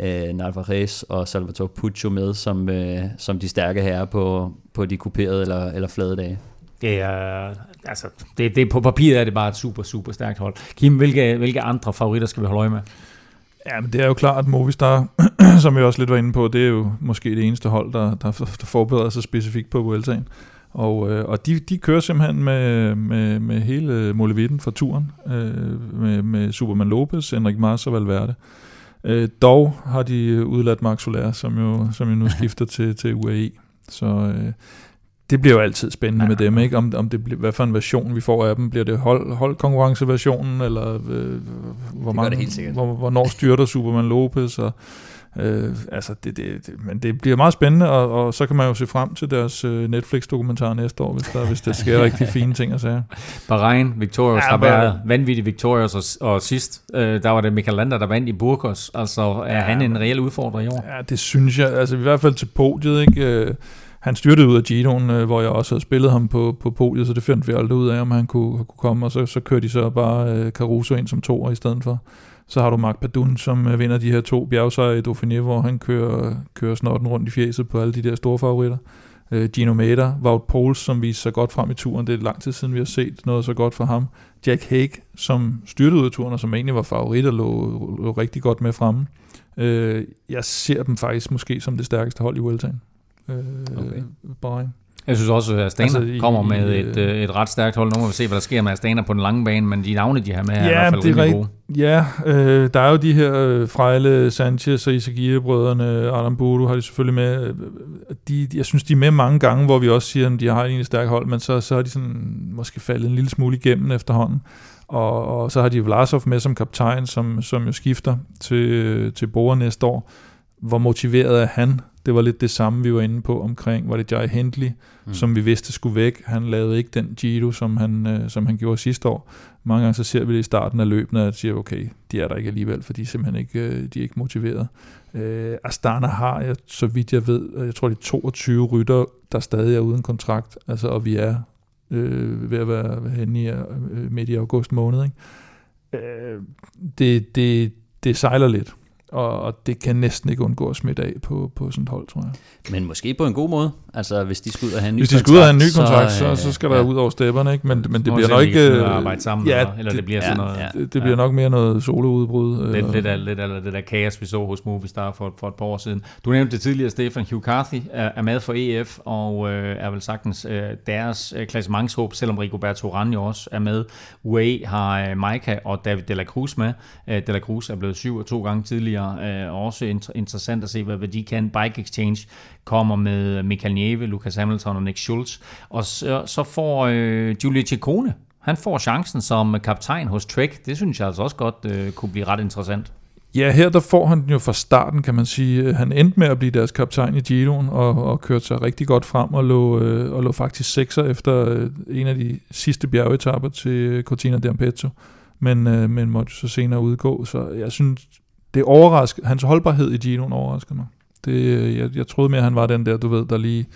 øh, Narvaez og Salvatore Puccio med som, øh, som de stærke herrer på, på de kuperede eller, eller flade dage. Det er, altså, det, det, på papiret er det bare et super, super stærkt hold. Kim, hvilke, hvilke andre favoritter skal vi holde øje med? Ja, men det er jo klart, at Movistar, som vi også lidt var inde på, det er jo måske det eneste hold, der, der, der forbereder sig specifikt på Vueltaen. Og, øh, og de, de kører simpelthen med, med, med hele molevitten fra turen, øh, med, med Superman Lopez, Enrik Mars og Valverde. Øh, dog har de udladt Max Soler, som jo, som jo nu skifter til, til UAE. Så øh, det bliver jo altid spændende ja. med dem, ikke? Om, om det bliver, hvad for en version vi får af dem. Bliver det hold, holdkonkurrenceversionen, eller øh, hvor, mange, hvor, hvornår styrter Superman Lopez, og Øh, altså det, det, det, men det bliver meget spændende, og, og så kan man jo se frem til deres øh, Netflix-dokumentar næste år, hvis der, hvis der sker rigtig fine ting og sager. Bahrain, Victorious ja, har været vanvittig Victorious, og, og sidst, øh, der var det Michael Lander, der vandt i Burgos. Altså, er ja, han en reel udfordrer i år? Ja, det synes jeg, altså i hvert fald til podiet, ikke? Øh, han styrtede ud af Giroen, øh, hvor jeg også havde spillet ham på, på podiet, så det fandt vi aldrig ud af, om han kunne, kunne komme, og så, så kørte de så bare øh, Caruso ind som toer i stedet for. Så har du Mark Padun, som øh, vinder de her to bjergsejre i Dauphiné, hvor han kører, kører snotten rundt i fjeset på alle de der store favoritter. Øh, Gino Mader, Wout Poels, som viser sig godt frem i turen. Det er lang tid siden, vi har set noget så godt for ham. Jack Hague, som styrtede ud af turen, og som egentlig var favorit og lå, lå rigtig godt med fremme. Øh, jeg ser dem faktisk måske som det stærkeste hold i Vueltaen. Øh, okay. Bahrain. Jeg synes også, at Astana altså, kommer med et, øh, et ret stærkt hold. Nu må vi se, hvad der sker med Astana på den lange bane, men de navne, de har med, ja, er i hvert fald det er rigtig gode. Ja, øh, der er jo de her øh, Frejle, Sanchez og Isagire-brødrene, Adam Budu har de selvfølgelig med. De, jeg synes, de er med mange gange, hvor vi også siger, at de har en stærk hold, men så, så er de sådan, måske faldet en lille smule igennem efterhånden. Og, og så har de Vlasov med som kaptajn, som, som jo skifter til, til Bora næste år. Hvor motiveret er han? Det var lidt det samme, vi var inde på omkring, var det Jai Hindley, mm. som vi vidste skulle væk. Han lavede ikke den Giro, som han, øh, som han gjorde sidste år. Mange gange så ser vi det i starten af løbene, at siger, okay, de er der ikke alligevel, for de er simpelthen ikke, øh, de er ikke motiveret. Øh, Astana har, jeg, så vidt jeg ved, jeg tror, det er 22 rytter, der stadig er uden kontrakt, altså, og vi er øh, ved at være henne i, øh, midt i august måned. Ikke? Øh, det, det, det sejler lidt og, og det kan næsten ikke undgå at smitte af på, på sådan et hold, tror jeg. Men måske på en god måde, altså hvis de skal ud og have en ny Hvis de skal ud og have en ny kontrakt, så, så, så skal ja. der ud over stepperne, ikke? Men, men det bliver nok ikke... Øh, arbejde sammen, ja, eller, eller det, det bliver sådan noget... Ja, det, det bliver ja. nok mere noget soloudbrud. Lidt, lidt, af, lidt af det der kaos, vi så hos Movistar for, for et par år siden. Du nævnte det tidligere, Stefan Hugh Carthy er, er med for EF, og øh, er vel sagtens øh, deres øh, klassementshåb, selvom Rigoberto jo også er med. UAE har øh, Maika og David De La Cruz med. Øh, De La Cruz er blevet syv og to gange tidligere, øh, også inter- interessant at se, hvad, hvad de kan. Bike Exchange kommer med Michael Nieve, Lucas Hamilton og Nick Schultz. Og så, så får øh, Giulio Ciccone, han får chancen som kaptajn hos Trek. Det synes jeg altså også godt øh, kunne blive ret interessant. Ja, her der får han den jo fra starten, kan man sige. Han endte med at blive deres kaptajn i Giroen og, og kørte sig rigtig godt frem og lå, øh, og lå faktisk sekser efter øh, en af de sidste bjergetapper til øh, Cortina d'Ampezzo, men, øh, men måtte så senere udgå. Så jeg synes, det overrasker, hans holdbarhed i Ginoen overrasker mig. Det, øh, jeg, jeg troede mere, at han var den der, du ved, der lige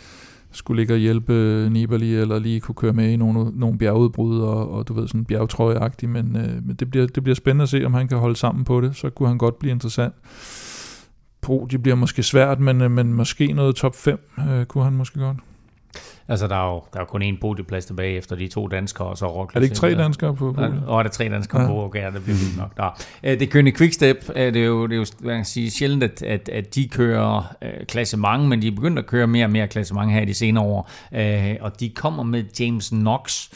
skulle ligge og hjælpe øh, Nibali, eller lige kunne køre med i nogle, nogle bjergudbrud, og, og du ved, sådan bjergtrøjeagtigt, men, øh, men det, bliver, det bliver spændende at se, om han kan holde sammen på det, så kunne han godt blive interessant. Pro, det bliver måske svært, men, øh, men måske noget top 5 øh, kunne han måske godt. Altså, der er jo, der er kun én podieplads tilbage efter de to danskere, og så Roglic. Er det ikke tre danskere på podiet? Og er der tre danskere ja. på, okay, det bliver nok. Der. Øh, det kører Quickstep, det er jo, det er jo hvad kan sige, sjældent, at, at, at de kører øh, klassement, men de er begyndt at køre mere og mere klassement her i de senere år, øh, og de kommer med James Knox,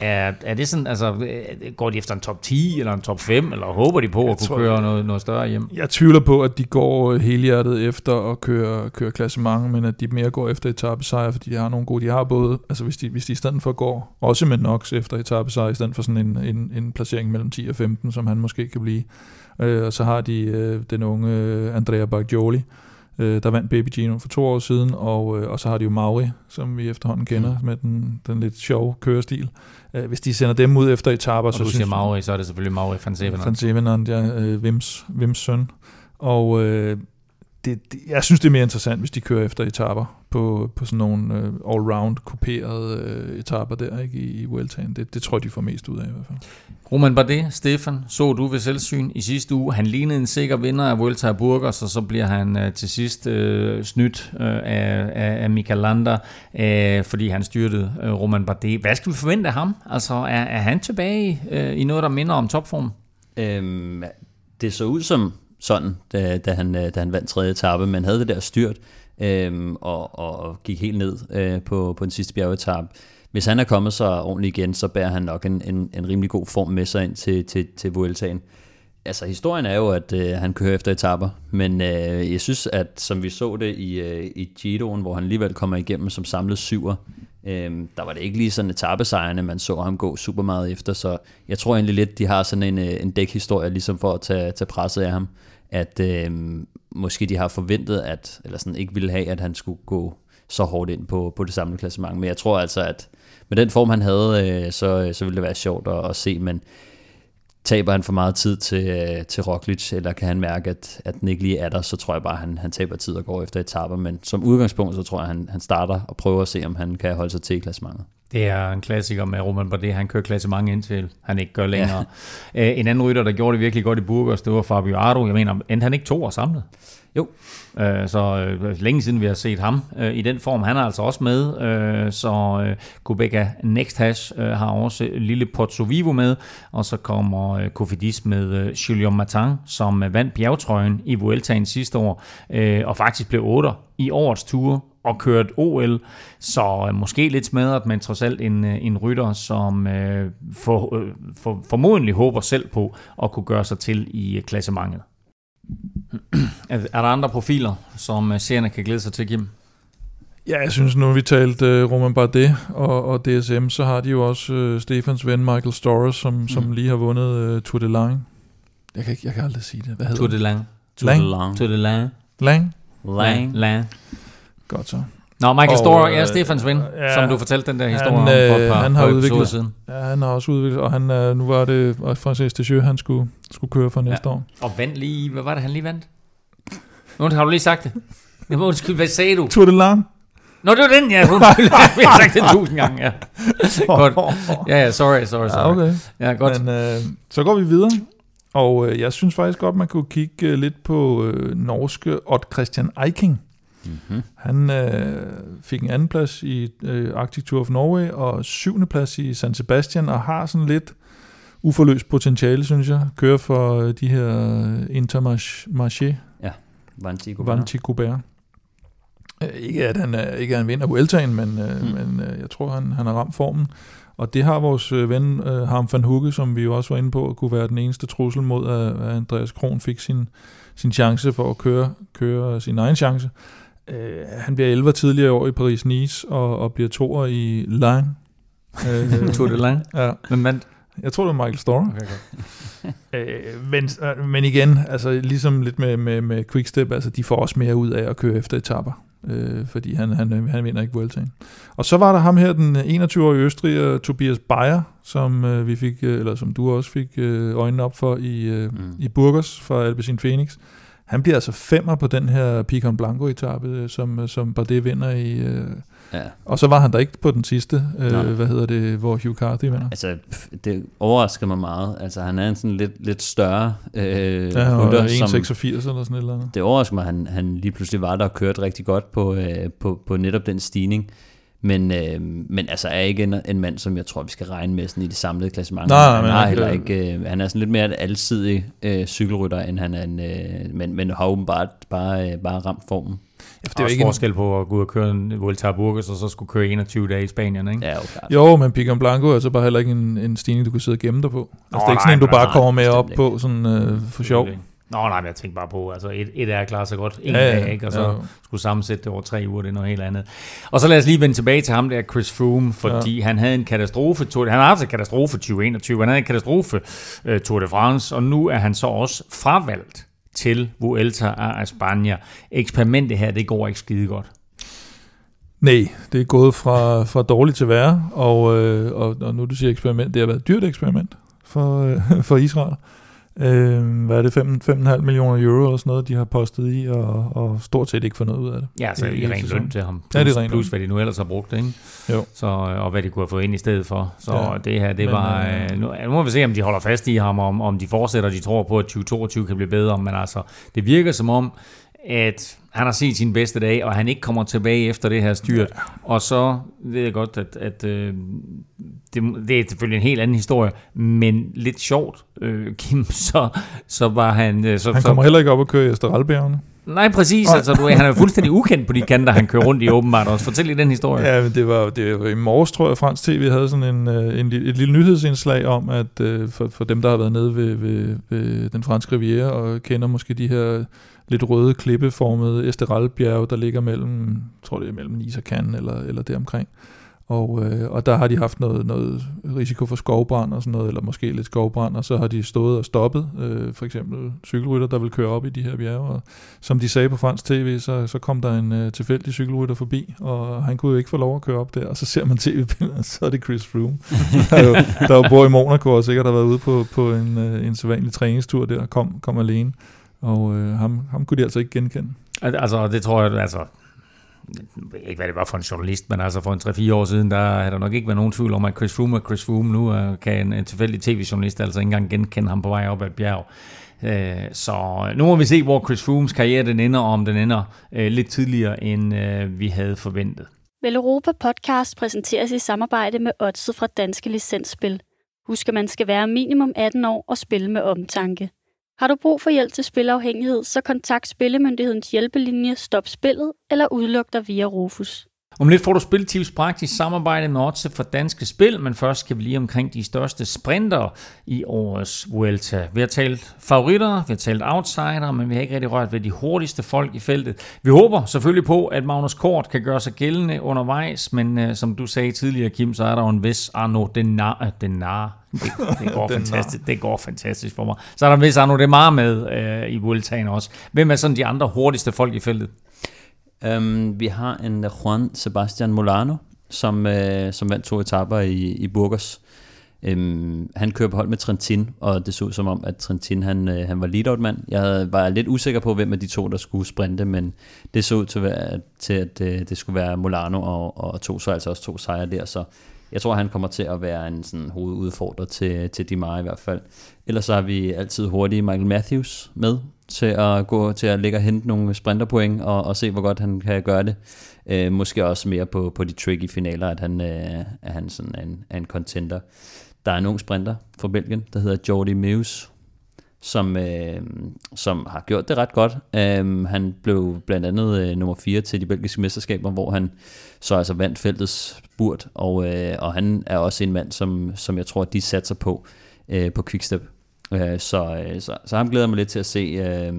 Er, er det sådan, altså, øh, går de efter en top 10 eller en top 5, eller håber de på at kunne tror, køre noget, noget større hjem? Jeg tvivler på, at de går helhjertet efter at køre, køre klassement, men at de mere går efter etappesejre, fordi de har nogle gode, de har både, altså hvis de, hvis de i stedet for går, også med Nox efter etappesejre, i stedet for sådan en, en, en placering mellem 10 og 15, som han måske kan blive. Øh, og så har de øh, den unge øh, Andrea Baggioli, øh, der vandt Baby Gino for to år siden, og, øh, og så har de jo Mauri, som vi efterhånden kender, mm. med den, den lidt sjove kørestil. Øh, hvis de sender dem ud efter etaper, så du siger Mauri, så er det selvfølgelig Mauri van Zevenand. Van Zevenand, ja, øh, Vims, Vims søn. Og øh, det, det, jeg synes, det er mere interessant, hvis de kører efter etaper på, på sådan nogle øh, all-round kuperede øh, etaper der ikke, i, i Vueltaen. Det, det tror jeg, de får mest ud af i hvert fald. Roman Bardet, Stefan, så du ved selvsyn i sidste uge. Han lignede en sikker vinder af Vuelta af Burgos, og så bliver han øh, til sidst øh, snydt øh, af, af, af Michael Lander, øh, fordi han styrtede øh, Roman Bardet. Hvad skal vi forvente af ham? Altså, er, er han tilbage øh, i noget, der minder om topform? Øhm, det så ud som sådan, da, da, han, øh, da han vandt tredje etape, men havde det der styrt øh, og, og gik helt ned øh, på, på den sidste bjergetappe. Hvis han er kommet så ordentligt igen, så bærer han nok en, en, en rimelig god form med sig ind til, til, til Vueltaen. Altså historien er jo, at øh, han kører efter etapper, men øh, jeg synes, at som vi så det i, øh, i Giroen, hvor han alligevel kommer igennem som samlet syver, øh, der var det ikke lige sådan etappesejrene, man så ham gå super meget efter, så jeg tror egentlig lidt, de har sådan en, øh, en dækhistorie, ligesom for at tage, tage presset af ham at øh, måske de har forventet, at, eller sådan ikke ville have, at han skulle gå så hårdt ind på, på det samlede klassement. Men jeg tror altså, at med den form, han havde, øh, så, øh, så ville det være sjovt at, at se, men taber han for meget tid til, øh, til Roglic, eller kan han mærke, at, at den ikke lige er der, så tror jeg bare, at han, han taber tid og går efter etaper. Men som udgangspunkt, så tror jeg, at han, han starter og prøver at se, om han kan holde sig til klassementet. Det er en klassiker med Roman Bardet. Han kører klassement indtil han ikke gør længere. Ja. en anden rytter, der gjorde det virkelig godt i Burgos, det var Fabio Ardo. Jeg mener, endte han ikke to år samlet? Jo. Så længe siden vi har set ham i den form. Han er altså også med. Så Kubeka Next Hash har også lille Pozzo Vivo med. Og så kommer Kofidis med Julian Martin, som vandt bjergtrøjen i Vueltaen sidste år. Og faktisk blev 8 i årets ture og kørt OL, så øh, måske lidt smadret, men trods alt en, øh, en rytter, som øh, for, øh, for, formodentlig håber selv på at kunne gøre sig til i klassementet. er der andre profiler, som seerne kan glæde sig til, Kim? Ja, jeg synes, nu vi talt uh, Roman Bardet og, og DSM, så har de jo også uh, Stefans ven Michael Storrs, som, mm. som lige har vundet uh, Tour de Lange. Jeg kan, ikke, jeg kan aldrig sige det. Hvad hedder Tour de Lange. Tour de Lange. Tour de Lange. Lang? Lang. Lang. Godt så. Nå, Michael Storer, ja, Stefans ven, ja, som du fortalte den der historie han, om for et par, han har udviklet, siden. Ja, han har også udviklet, og han, nu var det Francis Descheux, han skulle, skulle køre for næste ja. år. Og vandt lige, hvad var det, han lige vandt? Nu har du lige sagt det. Jeg må undskyld, hvad sagde du? Tour de Lang. Nå, det var den, ja. Undskyld, jeg har sagt det tusind gange, ja. Godt. Ja, ja, sorry, sorry, sorry. Ja, okay. Ja, godt. Men, øh, så går vi videre. Og øh, jeg synes faktisk godt, man kunne kigge øh, lidt på øh, norske Odd Christian Eiking. Mm-hmm. Han øh, fik en anden plads i øh, Arctic Tour of Norway og syvende plads i San Sebastian og har sådan lidt uforløst potentiale, synes jeg. Kører for øh, de her Intermarché. Ja, Vanti Gobert. Øh, ikke at han er, ikke at han vinder Vueltaen, men, øh, mm. men øh, jeg tror, han, han har ramt formen. Og det har vores øh, ven øh, Harm van Hugge, som vi jo også var inde på, kunne være den eneste trussel mod, at, at Andreas Kron fik sin, sin chance for at køre, køre sin egen chance. Øh, han bliver 11 tidligere år i Paris-Nice og, og bliver toer i Lang. Øh, Tour de Lang? Ja. Men vandt? Jeg tror, det var Michael Storm. Okay, okay. øh, men, øh, men igen, altså ligesom lidt med, med, med Quickstep, altså de får også mere ud af at køre efter etapper øh, fordi han, han, han vinder ikke Vueltaen. Og så var der ham her, den 21-årige østriger, Tobias Beyer, som øh, vi fik, øh, eller som du også fik øh, øjnene op for i, øh, mm. i Burgos fra Alpecin Phoenix. Han bliver altså femmer på den her Picon Blanco etape, øh, som, som Bardet vinder i, øh, Ja. Og så var han der ikke på den sidste, øh, hvad hedder det, hvor Hugh Carthy vinder. Altså, det overrasker mig meget. Altså, han er en sådan lidt, lidt større øh, ja, han rytter, 1,86 eller sådan et eller Det overrasker mig, at han, han lige pludselig var der og kørte rigtig godt på, øh, på, på netop den stigning. Men, øh, men altså er ikke en, en mand, som jeg tror, vi skal regne med sådan i det samlede klassement. Nej, han, men har han heller kan- ikke, øh, han er sådan lidt mere en alsidig øh, cykelrytter, end han er en, øh, men, men har åbenbart bare, øh, bare ramt formen. Ja, for Det er også en- forskel på at gå ud og køre en Vuelta a Burgos, og så skulle køre 21 dage i Spanien, ikke? Ja, jo, klart. Jo, men Pigon Blanco er altså bare heller ikke en, en stigning, du kan sidde og gemme dig på. Altså, Nå, det er ikke nej, sådan en, du bare altså, kommer med op bestemt på sådan, øh, for sjov. Nå, nej, men jeg tænker bare på, altså et, et er klar så godt en Ja, dag, ikke? Og så ja. skulle sammensætte det over tre uger, det er noget helt andet. Og så lad os lige vende tilbage til ham der, Chris Froome, fordi ja. han havde en katastrofe, han har haft en katastrofe 2021, han havde en katastrofe uh, Tour de France, og nu er han så også fravalgt til Vuelta a España. Eksperimentet her, det går ikke skide godt. Nej, det er gået fra, fra dårligt til værre, og, øh, og, og nu du siger eksperiment, det har været et dyrt eksperiment for, øh, for Israel. Øh, hvad er det, 5 5,5 millioner euro eller sådan noget, de har postet i, og, og stort set ikke fået noget ud af det. Ja, så er i ren løn til ham. Ja, det er Plus, ren plus hvad de nu ellers har brugt, ikke? Jo. Så, og hvad de kunne have fået ind i stedet for. Så Ja. det her, det Men, var... øh, Øh, nu, nu må vi se, om de holder fast i ham, om, om de fortsætter, de tror på, at 2022 kan blive bedre. Men altså, det virker som om, at han har set sin bedste dag, og han ikke kommer tilbage efter det her styrt. Ja. Og så ved jeg godt, at, at øh, det, det er selvfølgelig en helt anden historie, men lidt sjovt, øh, Kim, så, så var han... Øh, så, Han så, kommer heller ikke op og køre i Esteralbjergene. Nej, præcis. Nej. Altså, du, han er jo fuldstændig ukendt på de kanter, han kører rundt i åbenbart også. Fortæl lige den historie. Ja, men det var, det var i morges, tror jeg, Frans TV havde sådan en, øh, en, et lille nyhedsindslag om, at øh, for, for dem, der har været nede ved, ved, ved den franske riviera og kender måske de her lidt røde klippeformede Esteralbjerge, der ligger mellem, jeg tror det er mellem Nice og Cannes eller, eller deromkring. Og, øh, og der har de haft noget, noget risiko for skovbrand og sådan noget, eller måske lidt skovbrand, og så har de stået og stoppet, øh, for eksempel cykelrytter, der vil køre op i de her bjerge, og som de sagde på fransk tv, så, så kom der en øh, tilfældig cykelrytter forbi, og han kunne jo ikke få lov at køre op der, og så ser man tv-billeder, så er det Chris Froome. der, jo, der jo bor i Monaco, og sikkert har været ude på, på en, øh, en sædvanlig træningstur der, kom, kom alene, og øh, ham, ham kunne de altså ikke genkende. Altså, det tror jeg, altså... Jeg ved ikke, hvad det var for en journalist, men altså for en 3-4 år siden, der havde der nok ikke været nogen tvivl om, at Chris Froome er Chris Froome. Nu øh, kan en, en tilfældig tv-journalist altså ikke engang genkende ham på vej op ad et bjerg. Øh, så nu må vi se, hvor Chris Froomes karriere den ender, og om den ender øh, lidt tidligere, end vi havde forventet. Vel Europa Podcast præsenteres i samarbejde med Odset fra Danske Licensspil. Husk, at man skal være minimum 18 år og spille med omtanke. Har du brug for hjælp til spilafhængighed, så kontakt Spillemyndighedens hjælpelinje Stop Spillet eller udluk dig via Rufus. Om lidt får du Spiltips praktisk samarbejde med Odds for Danske Spil, men først skal vi lige omkring de største sprinter i årets Vuelta. Vi har talt favoritter, vi har talt outsider, men vi har ikke rigtig rørt ved de hurtigste folk i feltet. Vi håber selvfølgelig på, at Magnus Kort kan gøre sig gældende undervejs, men uh, som du sagde tidligere, Kim, så er der jo en vis Arno Denar. Denar. Det, det, går fantastisk, det går fantastisk for mig. Så er der en vis Arno Demar med uh, i Vueltaen også. Hvem er sådan de andre hurtigste folk i feltet? Um, vi har en øh, Juan Sebastian Molano, som, uh, som vandt to etapper i, i Burgos. Um, han kører på hold med Trentin, og det så ud som om, at Trentin han, uh, han var lead mand. Jeg var lidt usikker på, hvem af de to, der skulle sprinte, men det så ud til, at til at uh, det skulle være Molano, og, og to, så altså også to sejre der, så jeg tror, han kommer til at være en sådan hovedudfordrer til, til Dimar i hvert fald. Ellers så har vi altid hurtige Michael Matthews med til at gå til at lægge og hente nogle sprinterpoint og, og se, hvor godt han kan gøre det. Øh, måske også mere på, på de tricky finaler, at han, øh, at han sådan er en, er en contender. Der er en ung sprinter fra Belgien, der hedder Jordi Meus, som, øh, som har gjort det ret godt. Øh, han blev blandt andet øh, nummer 4 til de belgiske mesterskaber, hvor han så altså vandt feltets spurt, og, øh, og han er også en mand, som, som jeg tror, de satser på øh, på Quickstep. Øh, så, øh, så, så ham glæder jeg mig lidt til at se. Øh,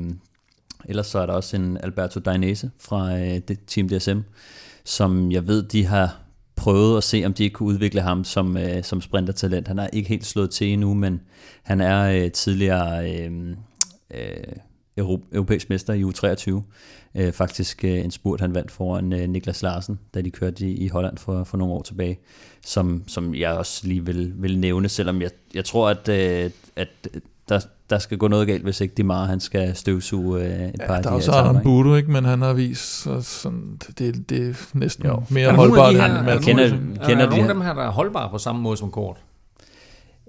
ellers så er der også en Alberto Dainese fra øh, det Team DSM, som jeg ved, de har prøvet at se, om de ikke kunne udvikle ham som, øh, som sprintertalent. Han er ikke helt slået til endnu, men han er øh, tidligere øh, øh, europæisk mester i U23. Øh, faktisk øh, en spurt, han vandt foran øh, Niklas Larsen, da de kørte i, i Holland for, for nogle år tilbage, som, som jeg også lige vil, vil nævne, selvom jeg, jeg tror, at, øh, at der, der skal gå noget galt, hvis ikke Dimar han skal støvsuge øh, et par Ja, af der de er også Adam ikke? Budo, ikke? men han har vist, så sådan, det, det er næsten Jo. mere Er holdbart her- end er der Matthews. kender- Er kender der de nogle af dem her, der er holdbare på samme måde som Kort?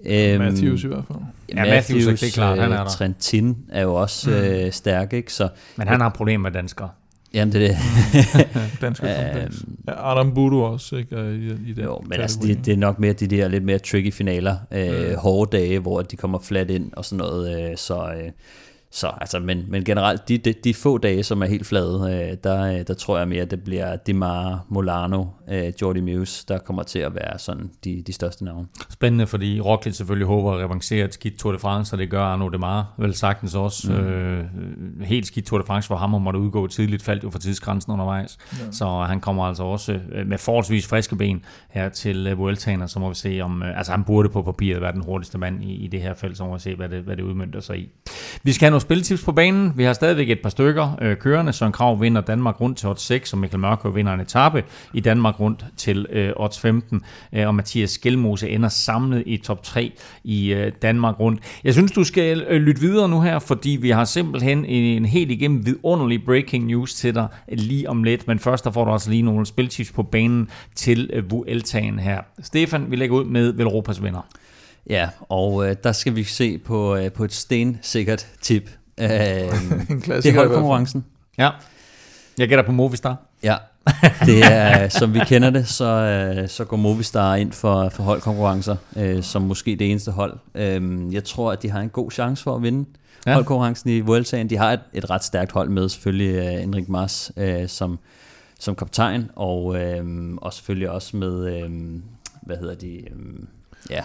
Øhm, Matthews i hvert fald. Ja, Matthews, det er klart, han er øh, der. Trentin er jo også Mm. øh, stærk, ikke? Så Men han har problemer med danskere. Jamen, det er det. Øhm, um, ja, Adam Budu også, ikke? I, i den Jo, men altså, det, det er nok mere de der lidt mere tricky finaler, øh, Mm. hårde dage, hvor de kommer flat ind og sådan noget. Øh, så, øh, så altså, men, men generelt, de, de, de få dage, som er helt flade, øh, der, øh, der tror jeg mere, at det bliver Dimar, Molano, øh, Jordi Muse, der kommer til at være sådan de, de største navne. Spændende, fordi Roglic selvfølgelig håber at revancere et skidt Tour de France, og det gør Arnaud Demar vel sagtens også. Mm. Øh, helt skidt Tour de France for ham, og måtte udgå tidligt, faldt jo for tidsgrænsen undervejs. Ja. Så han kommer altså også øh, med forholdsvis friske ben her til Vueltaen, og så må vi se om, øh, altså han burde på papiret være den hurtigste mand i, i det her felt, så må vi se, hvad det, hvad det udmyndter sig i. Vi skal nogle spiltips på banen. Vi har stadigvæk et par stykker øh, kørende. Søren Krav vinder Danmark rundt til odds 6, og Mikkel Mørkøv vinder en etape i Danmark rundt til øh, odds 15. Øh, og Mathias Skelmose ender samlet i top 3 i øh, Danmark rundt. Jeg synes, du skal øh, lytte videre nu her, fordi vi har simpelthen en, en helt igennem vidunderlig breaking news til dig lige om lidt. Men først der får du altså lige nogle spiltips på banen til øh, Vueltaen her. Stefan, vi lægger ud med Velropas vinder. Ja, og øh, der skal vi se på, øh, på et stensikkert tip. Øh, en det er holdkonkurrencen. Ja, jeg gætter på Movistar. Ja, det er, som vi kender det, så, øh, så går Movistar ind for, for holdkonkurrencer, øh, som måske det eneste hold. Øh, jeg tror, at de har en god chance for at vinde Ja. holdkonkurrencen i Vueltaen. De har et, et ret stærkt hold med, selvfølgelig uh, Enrik Mars øh, som, som kaptajn, og, øh, og selvfølgelig også med, øh, hvad hedder de, øh, ja,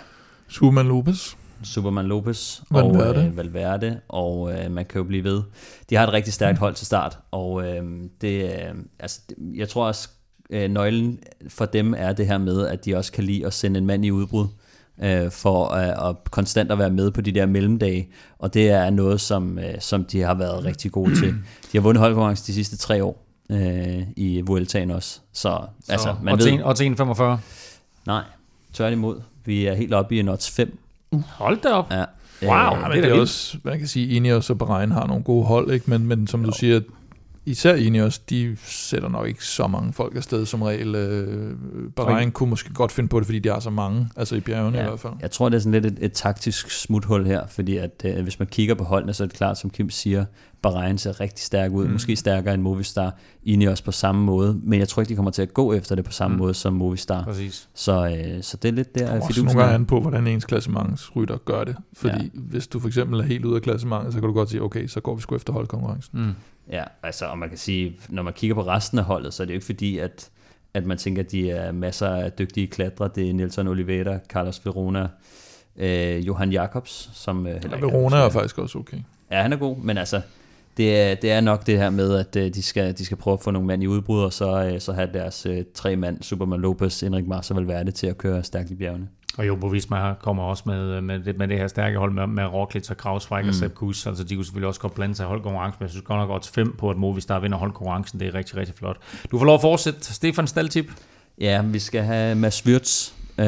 Superman Lopez. Superman Lopez Valverde. og øh, Valverde, og øh, man kan jo blive ved. De har et rigtig stærkt hold til start, og øh, det, øh, altså, jeg tror også, øh, nøglen for dem er det her med, at de også kan lide at sende en mand i udbrud, øh, for øh, at konstant at være med på de der mellemdage, og det er noget, som, øh, som de har været rigtig gode til. De har vundet holdkonkurrence de sidste tre år øh, i Vueltaen også, så, så altså, man og, ved, til, og til 1,45. nej, tværtimod, vi er helt oppe i en odds 5. Hold da op. Ja. Wow. Ja, det men er det er også, man kan sige, Ineos og Bahrain har nogle gode hold, ikke? Men, men som du siger, især Ineos, de sætter nok ikke så mange folk afsted som regel. Øh, Bahrain kunne måske godt finde på det, fordi de har så mange, altså i bjergene ja. i hvert fald. Jeg tror, det er sådan lidt et, et taktisk smuthul her, fordi at øh, hvis man kigger på holdene, så er det klart, som Kim siger, Bahrain ser rigtig stærk ud, Mm. måske stærkere end Movistar, Ineos på samme måde, men jeg tror ikke, de kommer til at gå efter det på samme Mm. måde som Movistar. Præcis. Så, øh, så det er lidt der, også fidusen nogle gange er. an på, hvordan ens klassementsrytter gør det. Fordi ja. hvis du for eksempel er helt ude af klassementet, så kan du godt sige, okay, så går vi sgu efter holdkonkurrencen. Mm. Ja, altså, og man kan sige, når man kigger på resten af holdet, så er det jo ikke fordi, at, at man tænker, at de er masser af dygtige klatre. Det er Nelson Oliveira, Carlos Verona, øh, Johan Jacobs, som øh, Verona er er faktisk også okay. Ja, han er god, men altså, det er, det er nok det her med, at øh, de skal, de skal prøve at få nogle mand i udbrud, og så, øh, så have deres øh, tre mand, Superman Lopez, Enrik Mars og Valverde, til at køre stærkt i bjergene. Og Jumbo Visma kommer også med, med, det, med det her stærke hold med, med Roglic og Krausweig mm. og Sepp Kuss. Altså de kunne selvfølgelig også godt blande sig i holdkonkurrencen, men jeg synes godt nok odds 5 på, at Movistar vinder holdkonkurrencen. Det er rigtig, rigtig flot. Du får lov at fortsætte. Stefan Staltip. Ja, vi skal have Mads Wirtz. Øh,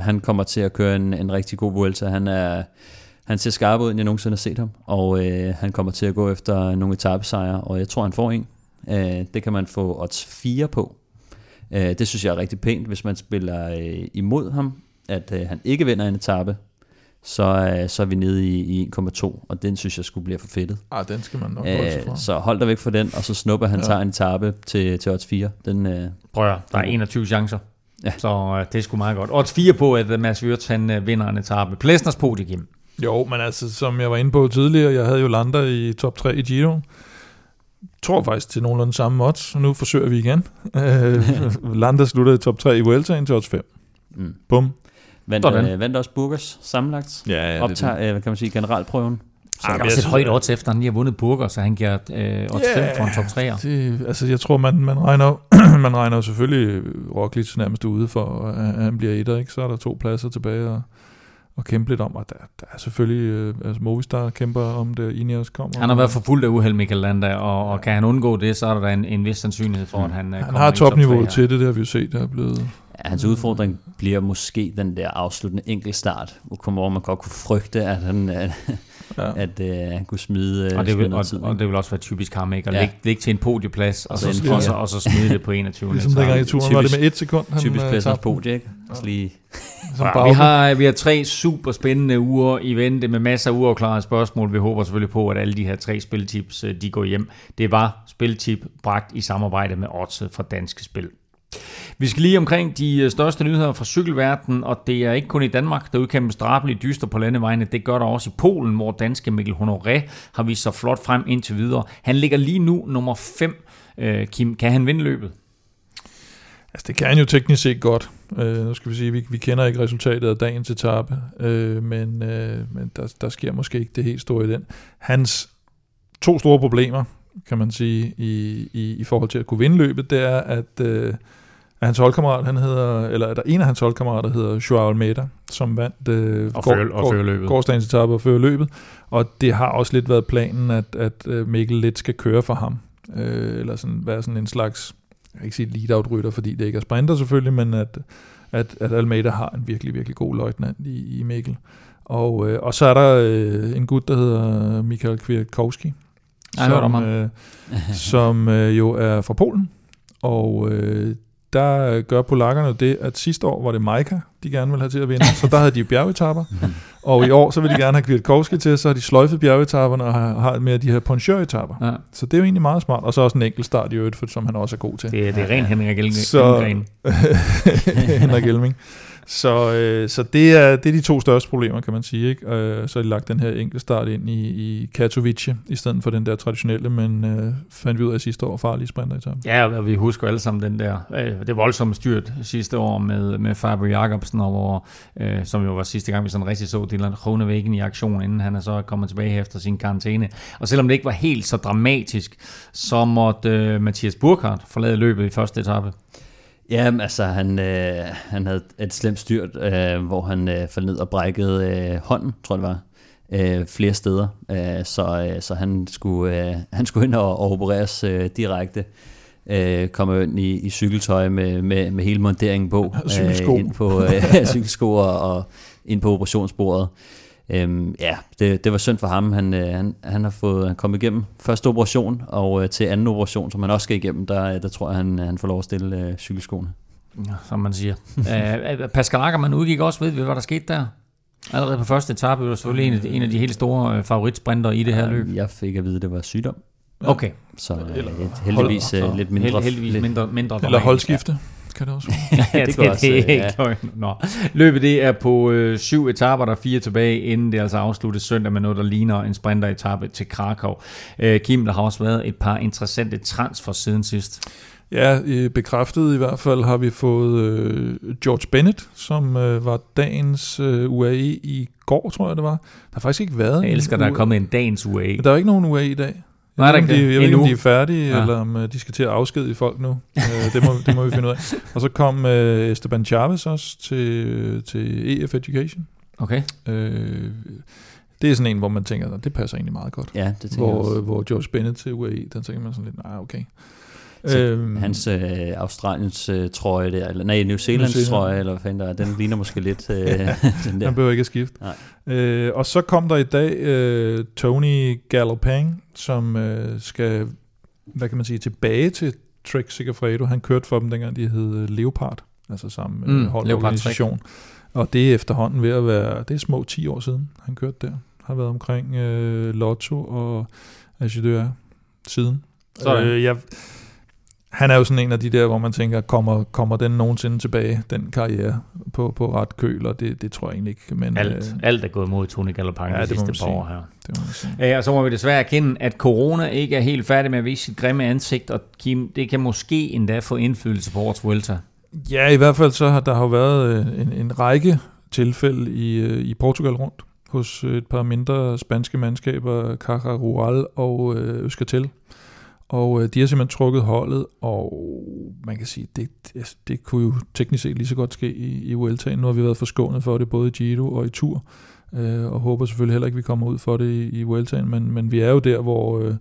han kommer til at køre en, en rigtig god Vuelta. Han er... Han ser skarp ud, end jeg nogensinde har set ham, og øh, han kommer til at gå efter nogle etappesejre, og jeg tror, han får en. Øh, det kan man få odds 4 på. Øh, det synes jeg er rigtig pænt, hvis man spiller øh, imod ham, at øh, han ikke vinder en etape, så, øh, så er vi nede i, i 1,2, og den synes jeg skulle blive for fedtet. Ah, den skal man nok holde sig Øh, fra. så hold dig væk fra den, og så snupper han Ja. tager en etape til, til odds 4. Den, øh, Prøv at, der er 21 chancer. Ja. Så øh, det er sgu meget godt. Odds 4 på, at Mads Wirtz han øh, vinder en etape. Plæsners podie, Kim. Jo, men altså, som jeg var inde på tidligere, jeg havde jo Landa i top 3 i Giro. Tror faktisk til nogenlunde samme odds, og nu forsøger vi igen. Øh, Landa sluttede i top 3 i Vueltaen til odds 5. mm. Bum. vandt, øh, vandt også Burgers sammenlagt. Ja, ja Optager, øh, hvad kan man sige, generalprøven. Så jeg også et højt odds efter, at han lige har vundet Burger, så han giver øh, odds 5 Ja. for en top 3'er. Det, altså, jeg tror, man, man, regner, man regner selvfølgelig Roglic nærmest ude for, at han bliver etter, ikke? Så er der to pladser tilbage og, og kæmpe lidt om, og der, der er selvfølgelig, øh, altså Movistar kæmper om det, Ineos kommer. Han har været for fuld af uheld, Michael Landa, og, og kan han undgå det, så er der en, en vis sandsynlighed for, at han, øh, Han kommer har i top topniveauet til det, der har vi jo set, der er blevet... Ja, hans udfordring bliver måske den der afsluttende enkeltstart, hvor man godt kunne frygte, at han, øh, ja. at øh, han kunne smide, og det, vil, og, tid, og det vil også være typisk ham, ikke? At ja. lægge, lægge til en podieplads, og, og, så, og, så, og så smide det på 21. ligesom dengang i turen, var det med et sekund, han Typisk plads på podie, ikke? Ja. lige... Ja, vi, har, vi har tre super spændende uger i vente med masser af uafklarede spørgsmål. Vi håber selvfølgelig på, at alle de her tre spiltips, de går hjem. Det var spiltip bragt i samarbejde med Odds fra Danske Spil. Vi skal lige omkring de øh, største nyheder fra cykelverdenen, og det er ikke kun i Danmark, der udkæmpes drabelige dyster på landevejene. Det gør der også i Polen, hvor danske Mikkel Honoré har vist sig flot frem indtil videre. Han ligger lige nu nummer 5. Øh, Kim, kan han vinde løbet? Altså det kan han jo teknisk set godt. Øh, nu skal vi sige, vi, vi kender ikke resultatet af dagens etape, øh, men, øh, men der, der sker måske ikke det helt store i den. Hans to store problemer, kan man sige, i, i, i forhold til at kunne vinde løbet, det er, at, øh, at hans holdkammerat, han hedder, eller er der en af hans holdkammerater hedder Joao Almeida, som vandt øh, og, før, og før løbet. gårdsdagens etape og fører løbet, og det har også lidt været planen, at, at øh, Mikkel lidt skal køre for ham, øh, eller sådan, være sådan en slags, jeg kan ikke sige lead-out-rytter, fordi det ikke er sprinter selvfølgelig, men at, at, at Almeida har en virkelig, virkelig god løjtnant i, i Mikkel. Og, øh, og så er der øh, en gut, der hedder Michael Kwiatkowski, som, øh, som øh, jo er fra Polen. Og øh, der gør polakkerne det, at sidste år var det Majka, de gerne ville have til at vinde, så der havde de bjergetapper. og i år, så vil de gerne have Kwiatkowski til, så har de sløjfet bjergetapperne og har, har med de her ponchøretapper. Ja. Så det er jo egentlig meget smart. Og så også en enkelt start i øvrigt, som han også er god til. Det, er, det er ren Henrik Elming. Så, Henrik Elming. Så, øh, så det, er, det er de to største problemer, kan man sige. Ikke? Øh, så har de lagt den her enkelte start ind i, i Katowice, i stedet for den der traditionelle, men øh, fandt vi ud af sidste år farlige sprinter i tappen. Ja, og vi husker alle sammen den der, øh, det voldsomme styrt sidste år med, med Fabio Jacobsen, og hvor, øh, som jo var sidste gang, vi sådan rigtig så Dylan Groenewegen i aktion, inden han er så kommet tilbage efter sin karantæne. Og selvom det ikke var helt så dramatisk, så måtte øh, Mathias Burkhardt forlade løbet i første etape. Ja, altså han, øh, han havde et slemt styrt, øh, hvor han øh, faldt ned og brækkede øh, hånden, tror jeg det var, øh, flere steder. Øh, så, øh, så han skulle, øh, han skulle ind og, og opereres øh, direkte. Øh, komme ind i, i cykeltøj med, med, med hele monteringen på. Cykelsko. Øh, ind på øh, cykelsko og, og ind på operationsbordet. Øhm, ja, det, det var synd for ham. Han, øh, han, han har fået han kommet igennem første operation, og øh, til anden operation, som han også skal igennem, der, der tror jeg, han, han får lov at stille øh, cykelskoene. Ja, som man siger. Æh, Pascal Ackermann udgik også, ved vi, hvad der skete der? Allerede på første etape, var selvfølgelig en af de, en af de helt store øh, favoritsprinter i det her løb. Jeg fik at vide, at det var sygdom. Okay. Så eller, heldigvis hold, lidt mindre. Heldigvis mindre, mindre eller holdskifte. Ja kan det også være. ja, det, det, også, det er ikke ja. Nå. Løbet det er på øh, syv etaper, der er fire tilbage, inden det altså afsluttes søndag med noget, der ligner en sprinteretappe til Krakow. Øh, Kim, der har også været et par interessante transfer siden sidst. Ja, bekræftet i hvert fald har vi fået øh, George Bennett, som øh, var dagens øh, UAE i går, tror jeg det var. Der har faktisk ikke været Jeg elsker, der er kommet en dagens UAE. Men der er ikke nogen UAE i dag. Jeg Nej, ved, ikke, de, jeg ved ikke, om de er færdige, ja. eller om uh, de skal til at afskedige folk nu. uh, det, må, det må vi finde ud af. Og så kom uh, Esteban Chavez også til, til EF Education. Okay. Uh, det er sådan en, hvor man tænker, det passer egentlig meget godt. Ja, det tænker hvor, jeg Hvor George Bennett til UAE, der tænker man sådan lidt, nej, okay. Så øhm, hans øh, Australiens øh, trøje der, eller nej, New Zealands New Zealand. trøje, eller hvad fanden der den ligner måske lidt øh, den der. Han behøver ikke at skifte. Nej. Øh, og så kom der i dag øh, Tony Gallopang, som øh, skal, hvad kan man sige, tilbage til Trek Sigafredo. Han kørte for dem, dengang de hed Leopard, altså sammen mm, holdorganisation. Og det er efterhånden ved at være, det er små 10 år siden, han kørte der. Har været omkring øh, Lotto og Agideur siden. Så øh, jeg, han er jo sådan en af de der, hvor man tænker, kommer, kommer den nogensinde tilbage, den karriere på, på ret køl, og det, det tror jeg egentlig ikke. Men, alt, øh, alt er gået mod Tony Gallopang ja, de sidste par år her. Det må sige. Ja, og så må vi desværre erkende, at corona ikke er helt færdig med at vise sit grimme ansigt, og Kim, det kan måske endda få indflydelse på årets Vuelta. Ja, i hvert fald så har der har været øh, en, en række tilfælde i, øh, i Portugal rundt hos et par mindre spanske mandskaber, Caja Rural og øh, Øskatel. Og øh, de har simpelthen trukket holdet, og man kan sige, det, det, det kunne jo teknisk set lige så godt ske i, i Vueltaen. Nu har vi været forskånet for det både i Giro og i Tour, øh, og håber selvfølgelig heller ikke, at vi kommer ud for det i, i Vueltaen, men, men vi er jo der, hvor øh,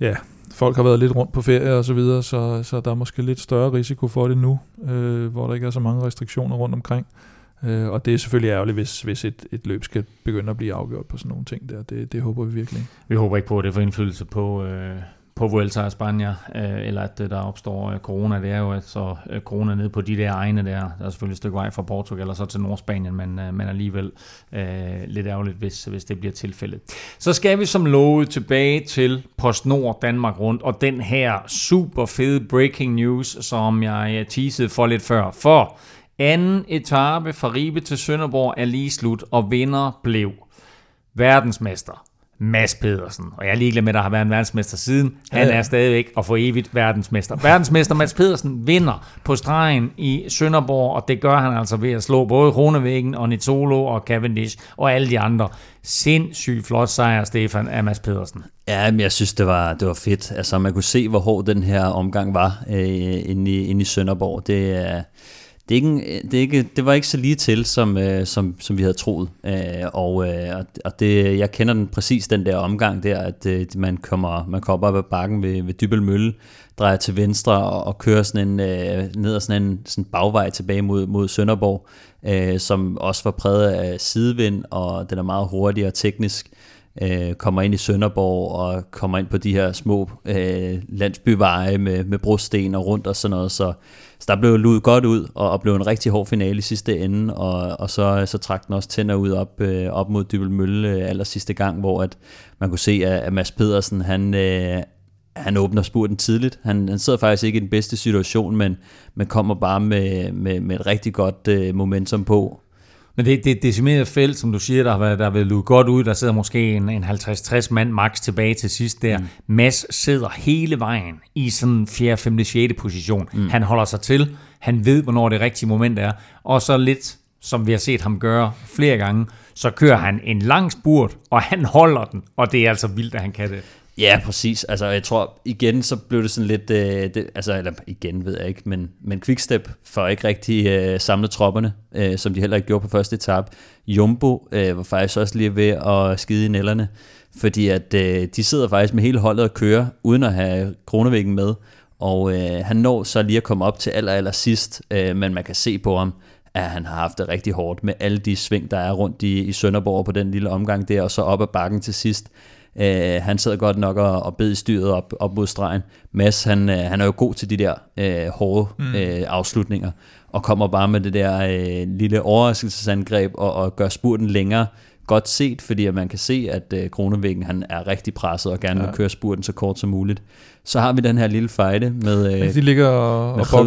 ja, folk har været lidt rundt på ferie og så videre, så, så der er måske lidt større risiko for det nu, øh, hvor der ikke er så mange restriktioner rundt omkring. Øh, og det er selvfølgelig ærgerligt, hvis, hvis et, et løb skal begynde at blive afgjort på sådan nogle ting der. Det, det håber vi virkelig. Vi håber ikke på, at det får indflydelse på, øh, på Vuelta a Spanien, øh, eller at det, der opstår øh, corona. Det er jo så øh, corona ned på de der egne der. Der er selvfølgelig et stykke vej fra Portugal og så til Nordspanien, men, øh, men alligevel øh, lidt ærgerligt, hvis, hvis det bliver tilfældet. Så skal vi som lovet tilbage til PostNord Danmark rundt, og den her super fede breaking news, som jeg øh, teasede for lidt før. For anden etape fra Ribe til Sønderborg er lige slut, og vinder blev verdensmester Mads Pedersen. Og jeg er ligeglad med, at der har været en verdensmester siden. Han er stadigvæk og for evigt verdensmester. Verdensmester Mads Pedersen vinder på stregen i Sønderborg, og det gør han altså ved at slå både Kronevæggen og Nizzolo og Cavendish og alle de andre. Sindssygt flot sejr, Stefan, af Mads Pedersen. Ja, men jeg synes, det var, det var fedt. Altså, man kunne se, hvor hård den her omgang var øh, inde, i, inde i Sønderborg. Det er... Øh, det, er ikke, øh, det, er ikke, det var ikke så lige til, som, øh, som, som vi havde troet. Øh, og øh, og det, jeg kender den præcis den der omgang der, at øh, man, kommer, man kommer op ad bakken ved, ved Dybel Mølle, drejer til venstre og, og kører sådan en, øh, ned ad sådan en sådan bagvej tilbage mod, mod Sønderborg, øh, som også var præget af sidevind, og den er meget hurtig og teknisk øh, Øh, kommer ind i Sønderborg og kommer ind på de her små øh, landsbyveje med, med brosten og rundt og sådan noget. Så, så der blev lud godt ud og, og blev en rigtig hård finale i sidste ende. Og, og så, så trak den også tænder ud op, øh, op mod Dybel Mølle øh, aller sidste gang, hvor at man kunne se, at, at Mads Pedersen han, øh, han åbner spurten tidligt. Han, han sidder faktisk ikke i den bedste situation, men, men kommer bare med, med, med et rigtig godt øh, momentum på men det, det decimerede felt, som du siger, der har været, der har været godt ud. Der sidder måske en, en 50-60 mand max tilbage til sidst der. Mm. Mads sidder hele vejen i sådan 4., 5., 6. position. Mm. Han holder sig til. Han ved, hvornår det rigtige moment er. Og så lidt, som vi har set ham gøre flere gange, så kører han en lang spurt, og han holder den. Og det er altså vildt, at han kan det. Ja, præcis. Altså, jeg tror, igen, så blev det sådan lidt, øh, det, altså, eller igen ved jeg ikke, men, men Quickstep får ikke rigtig øh, samlet tropperne, øh, som de heller ikke gjorde på første etape. Jumbo øh, var faktisk også lige ved at skide i nælderne, fordi at øh, de sidder faktisk med hele holdet og kører, uden at have kronevæggen med, og øh, han når så lige at komme op til aller, aller sidst, øh, men man kan se på ham, at han har haft det rigtig hårdt med alle de sving, der er rundt i, i Sønderborg på den lille omgang der, og så op ad bakken til sidst. Øh, han sad godt nok og, og bed styret op, op mod stregen. Mads, han, øh, han er jo god til de der øh, hårde mm. øh, afslutninger, og kommer bare med det der øh, lille overraskelsesangreb og, og gør spurten længere. Godt set, fordi at man kan se, at øh, Kronevæggen han er rigtig presset og gerne ja. vil køre spurten så kort som muligt. Så har vi den her lille fejde med, øh, de ligger og, med og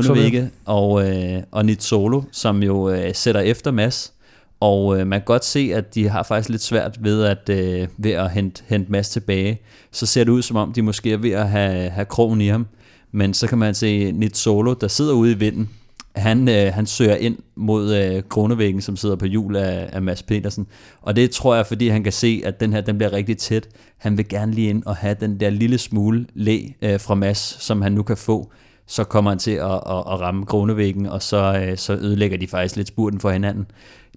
og, øh, og Nit Solo, som jo øh, sætter efter Mads og øh, man kan godt se, at de har faktisk lidt svært ved at, øh, ved at hente, hente Mads tilbage. Så ser det ud som om, de måske er ved at have, have krogen i ham. Men så kan man se Nit Solo, der sidder ude i vinden. Han, øh, han søger ind mod øh, kronevæggen, som sidder på hjul af, af Mads Petersen. Og det tror jeg, fordi han kan se, at den her den bliver rigtig tæt. Han vil gerne lige ind og have den der lille smule læ øh, fra Mads, som han nu kan få så kommer han til at, at, at ramme kronevæggen, og så, øh, så ødelægger de faktisk lidt spurten for hinanden.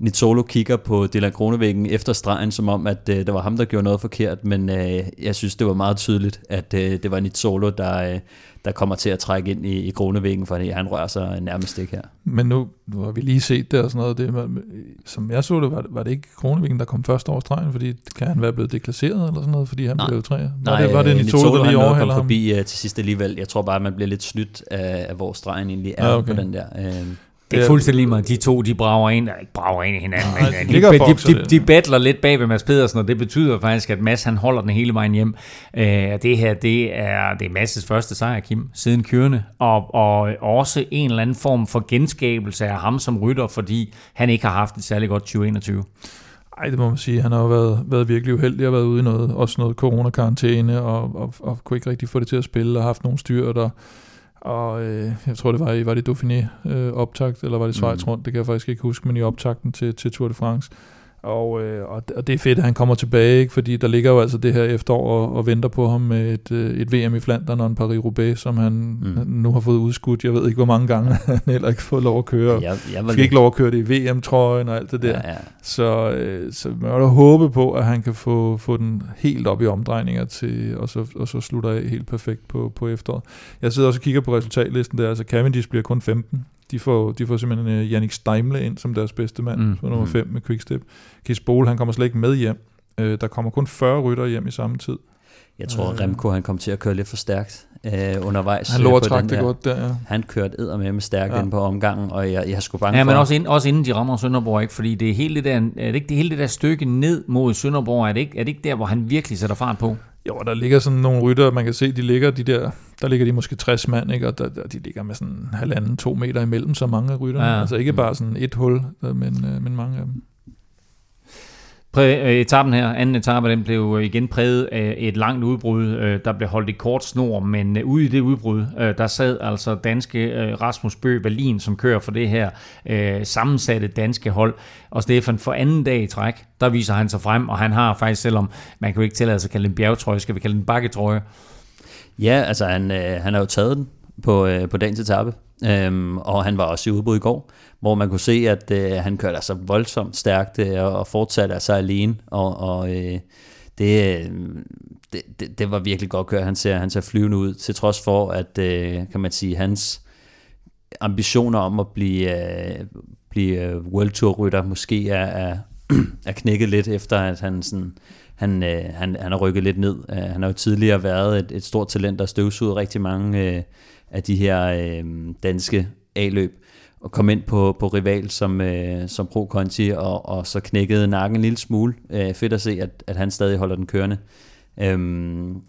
Nitolo kigger på Dylan Kronevæggen efter stregen, som om, at øh, det var ham, der gjorde noget forkert, men øh, jeg synes, det var meget tydeligt, at øh, det var Nitolo, der, øh, der kommer til at trække ind i, i Kronevæggen, fordi han rører sig nærmest ikke her. Men nu, nu har vi lige set det og sådan noget, det, som jeg så det, var, var det ikke Kronevæggen, der kom først over stregen, fordi kan han være blevet deklasseret eller sådan noget, fordi han nej, blev tre? Var nej, det, var det Nitolo, Nitolo der lige overhælder ham? forbi uh, til sidst alligevel. Jeg tror bare, man bliver lidt snydt af, af hvor stregen egentlig er ja, okay. på den der. Uh, det er fuldstændig meget. De to, de brager ind, ikke brager ind i hinanden, men de, de, de, de, battler lidt bag ved Mads Pedersen, og det betyder faktisk, at Mads han holder den hele vejen hjem. Uh, det her, det er, det er Mads' første sejr, Kim, siden kørende, og, og også en eller anden form for genskabelse af ham som rytter, fordi han ikke har haft et særligt godt 2021. Ej, det må man sige. Han har jo været, været virkelig uheldig og været ude i noget, også noget coronakarantæne, og, og, og kunne ikke rigtig få det til at spille, og haft nogle styr, der, og øh, jeg tror, det var i, var det Dauphiné øh, optakt, eller var det Schweiz mm. rundt, det kan jeg faktisk ikke huske, men i optakten til, til Tour de France. Og, øh, og det er fedt, at han kommer tilbage, ikke? fordi der ligger jo altså det her efterår og, og venter på ham med et, øh, et VM i Flandern og en Paris-Roubaix, som han mm. nu har fået udskudt. Jeg ved ikke, hvor mange gange han heller ikke fået lov at køre. Jeg, jeg Fik ikke lov at køre det i VM-trøjen og alt det der. Ja, ja. Så, øh, så man må da håbe på, at han kan få, få den helt op i omdrejninger til, og så, og så slutter af helt perfekt på, på efteråret. Jeg sidder også og kigger på resultatlisten der. Altså Cavendish bliver kun 15. De får, de får simpelthen uh, Jannik Steimle ind som deres bedste mand, Mm. mm. på nummer 5 med Quickstep. Kis Bol, han kommer slet ikke med hjem. Uh, der kommer kun 40 rytter hjem i samme tid. Jeg tror, Øh. Remco han kom til at køre lidt for stærkt øh, undervejs. Han øh, lå det godt der, ja. Han kørte edder med med stærkt Ja. ja. ind på omgangen, og jeg, jeg skulle bange Ja, for... men også, ind, også inden de rammer Sønderborg, ikke? fordi det er, hele det der, er det ikke det hele det der stykke ned mod Sønderborg, er det ikke, er det ikke der, hvor han virkelig sætter fart på? Jo, der ligger sådan nogle rytter, man kan se, de ligger de der, der ligger de måske 60 mand, ikke? og der, der, de ligger med sådan halvanden, to meter imellem så mange af rytterne. Ja. Altså ikke bare sådan et hul, men, øh, men mange af dem. Præ- øh, etappen her, anden etape, den blev øh, igen præget af et langt udbrud, øh, der blev holdt i kort snor, men ude i det udbrud, der sad altså danske Rasmus Bø Berlin, som kører for det her sammensatte danske hold. Og Stefan, for anden dag i træk, der viser han sig frem, og han har faktisk, selvom man kan jo ikke tillade sig at kalde den bjergetrøje, skal vi kalde den bakketrøje. Ja, altså han, øh, han har jo taget den på, øh, på dagens etape, øhm, og han var også i udbrud i går, hvor man kunne se, at øh, han kørte altså voldsomt stærkt øh, og fortsatte altså alene, og, og øh, det, øh, det, det, det var virkelig godt kørt. Han ser, han ser flyvende ud, til trods for, at øh, kan man sige, hans ambitioner om at blive, øh, blive øh, World Tour rytter måske er, er, er knækket lidt efter, at han sådan han, øh, han, han har rykket lidt ned. Uh, han har jo tidligere været et, et stort talent, der støvsugede rigtig mange øh, af de her øh, danske A-løb, og kom ind på, på rival som, øh, som Pro Conti, og, og så knækkede nakken en lille smule. Øh, fedt at se, at, at han stadig holder den kørende. Øhm,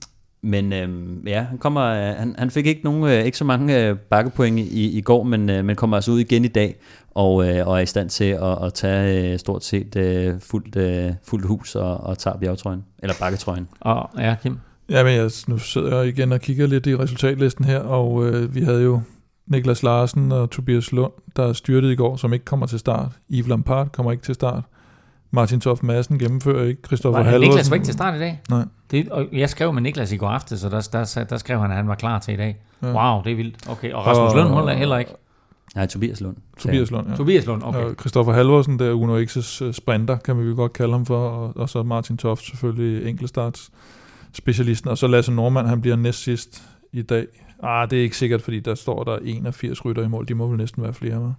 men øhm, ja, han, kommer, øh, han, han fik ikke, nogen, øh, ikke så mange øh, bakkepoint i, i går, men, øh, men kommer altså ud igen i dag, og, øh, og er i stand til at, at tage øh, stort set øh, fuldt, øh, fuldt hus og, og tager bjergetrøjen, eller bakketrøjen. Og ja, Kim? Ja, men jeg, nu sidder jeg igen og kigger lidt i resultatlisten her, og øh, vi havde jo Niklas Larsen og Tobias Lund, der styrtede i går, som ikke kommer til start. Yves Lampard kommer ikke til start. Martin Toft Madsen gennemfører ikke. Christoffer Var, Halvorsen. Niklas var ikke til start i dag? Nej. Det, og jeg skrev med Niklas i går aftes, så der, der, der skrev han, at han var klar til i dag. Ja. Wow, det er vildt. Okay, og Rasmus Lund holder heller ikke. Nej, Tobias Lund. Tobias Lund, ja. Tobias Lund, okay. Og Christoffer Halvorsen, der er Uno X's øh, sprinter, kan vi jo godt kalde ham for, og, og så Martin Toft selvfølgelig enkeltstarts specialisten, og så Lasse Normand, han bliver næst sidst i dag. Ah, det er ikke sikkert, fordi der står der 81 rytter i mål, de må vel næsten være flere, med.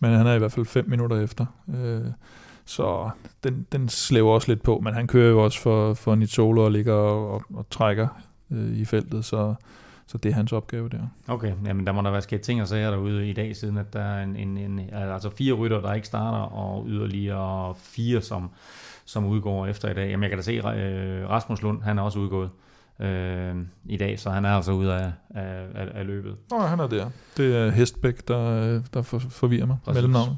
men han er i hvert fald 5 minutter efter. Øh, så den, den slæver også lidt på, men han kører jo også for, for Nizzolo og ligger og, og, og trækker øh, i feltet, så, så det er hans opgave der. Okay, jamen der må der være sket ting og sager derude i dag, siden at der er en, en, en, altså fire rytter, der ikke starter, og yderligere fire, som, som udgår efter i dag. Jamen jeg kan da se, øh, Rasmus Lund, han er også udgået øh, i dag, så han er altså ude af, af, af, af løbet. Nå, han er der. Det er Hestbæk, der, øh, der for, forvirrer mig. Præcis. Mellemnavnet.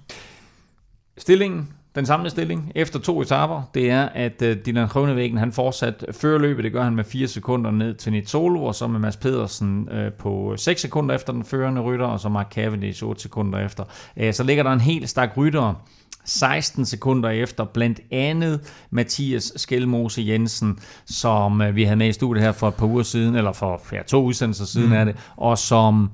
Stillingen, den samlede stilling efter to etaper, det er, at uh, Dylan Krønevæggen, han fortsat fører løbet. Det gør han med 4 sekunder ned til Nizzolo, og så med Mads Pedersen uh, på 6 sekunder efter den førende rytter, og så Mark Cavendish 8 sekunder efter. Uh, så ligger der en helt stak ryttere 16 sekunder efter, blandt andet Mathias Skelmose Jensen, som uh, vi havde med i studiet her for et par uger siden, eller for ja, to udsendelser siden mm. er det, og som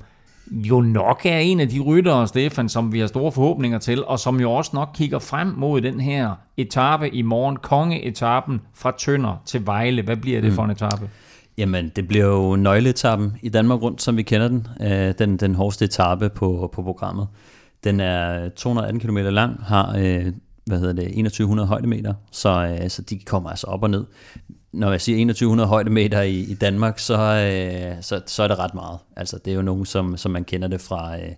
jo nok er en af de ryttere, Stefan, som vi har store forhåbninger til, og som jo også nok kigger frem mod den her etape i morgen, kongeetappen fra Tønder til Vejle. Hvad bliver det mm. for en etape? Jamen, det bliver jo nøgleetappen i Danmark rundt, som vi kender den. Øh, den, den hårdeste etape på, på programmet. Den er 218 km lang, har øh, hvad hedder det, 2100 højdemeter, så, øh, så de kommer altså op og ned. Når jeg siger 2100 højdemeter i, i Danmark, så, øh, så, så er det ret meget. Altså, det er jo nogen, som, som man kender det fra, øh,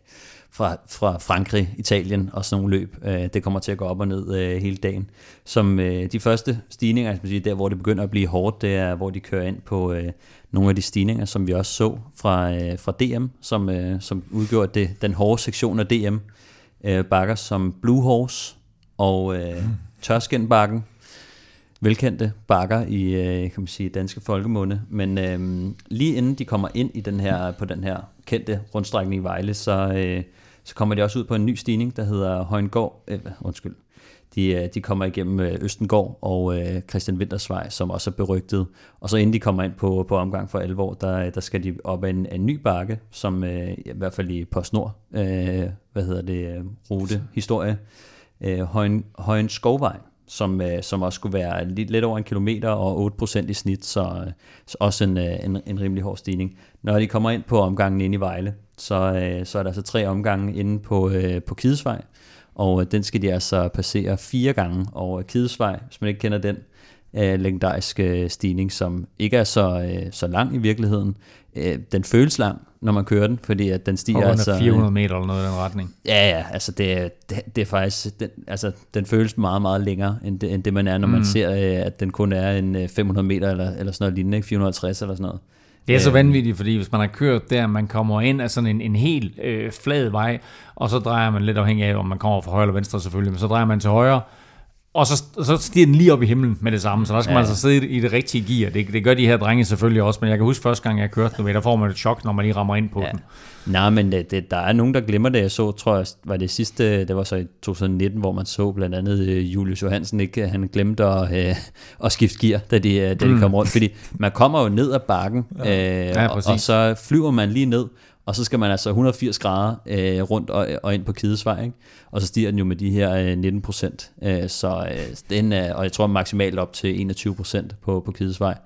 fra, fra Frankrig, Italien og sådan nogle løb. Øh, det kommer til at gå op og ned øh, hele dagen. Som øh, de første stigninger, jeg sige, der hvor det begynder at blive hårdt, det er, hvor de kører ind på øh, nogle af de stigninger, som vi også så fra, øh, fra DM, som, øh, som udgjorde det, den hårde sektion af DM. Øh, bakker som Blue Horse og øh, Tørskenbakken, velkendte bakker i kan man sige, danske folkemunde. Men øh, lige inden de kommer ind i den her, på den her kendte rundstrækning i Vejle, så, øh, så kommer de også ud på en ny stigning, der hedder Højengård. Øh, undskyld. De, øh, de kommer igennem øh, Østengård og øh, Christian Wintersvej, som også er berygtet. Og så inden de kommer ind på, på omgang for alvor, der, øh, der skal de op ad en, en ny bakke, som øh, i hvert fald i PostNord, øh, hvad hedder det, rute, historie, øh, Højen, Højen Skovvej, som, øh, som også skulle være lidt, lidt over en kilometer og 8% i snit, så, så også en, øh, en, en rimelig hård stigning. Når de kommer ind på omgangen ind i Vejle, så, øh, så er der altså tre omgange inde på, øh, på Kidesvej, og øh, den skal de altså passere fire gange over Kidesvej, hvis man ikke kender den øh, legendariske stigning, som ikke er så, øh, så lang i virkeligheden. Øh, den føles lang, når man kører den, fordi at den stiger... Altså, 400 meter eller noget i den retning. Ja, ja, altså det, det, det er faktisk, den, altså den føles meget, meget længere, end det, end det man er, når mm. man ser, øh, at den kun er en 500 meter eller, eller sådan noget lignende, ikke? 450 eller sådan noget. Det er så vanvittigt, fordi hvis man har kørt der, man kommer ind af sådan en, en helt øh, flad vej, og så drejer man lidt afhængig af, om man kommer fra højre eller venstre selvfølgelig, men så drejer man til højre, og så, så stiger den lige op i himlen med det samme, så der skal ja. man altså sidde i det rigtige gear. Det, det gør de her drenge selvfølgelig også, men jeg kan huske første gang, jeg kørte nu, der får man et chok, når man lige rammer ind på ja. den. Nej, men det, det, der er nogen, der glemmer det. Jeg så, tror jeg, var det sidste, det var så i 2019, hvor man så blandt andet øh, Julius Johansen, ikke? han glemte at, øh, at skifte gear, da de, øh, da de mm. kom rundt. Fordi man kommer jo ned ad bakken, ja. Øh, ja, og, og så flyver man lige ned, og så skal man altså 180 grader øh, rundt og, og ind på Kidesvej, ikke? og så stiger den jo med de her øh, 19 procent, øh, så øh, den er, og jeg tror maksimalt op til 21 procent på, på Kidesvej.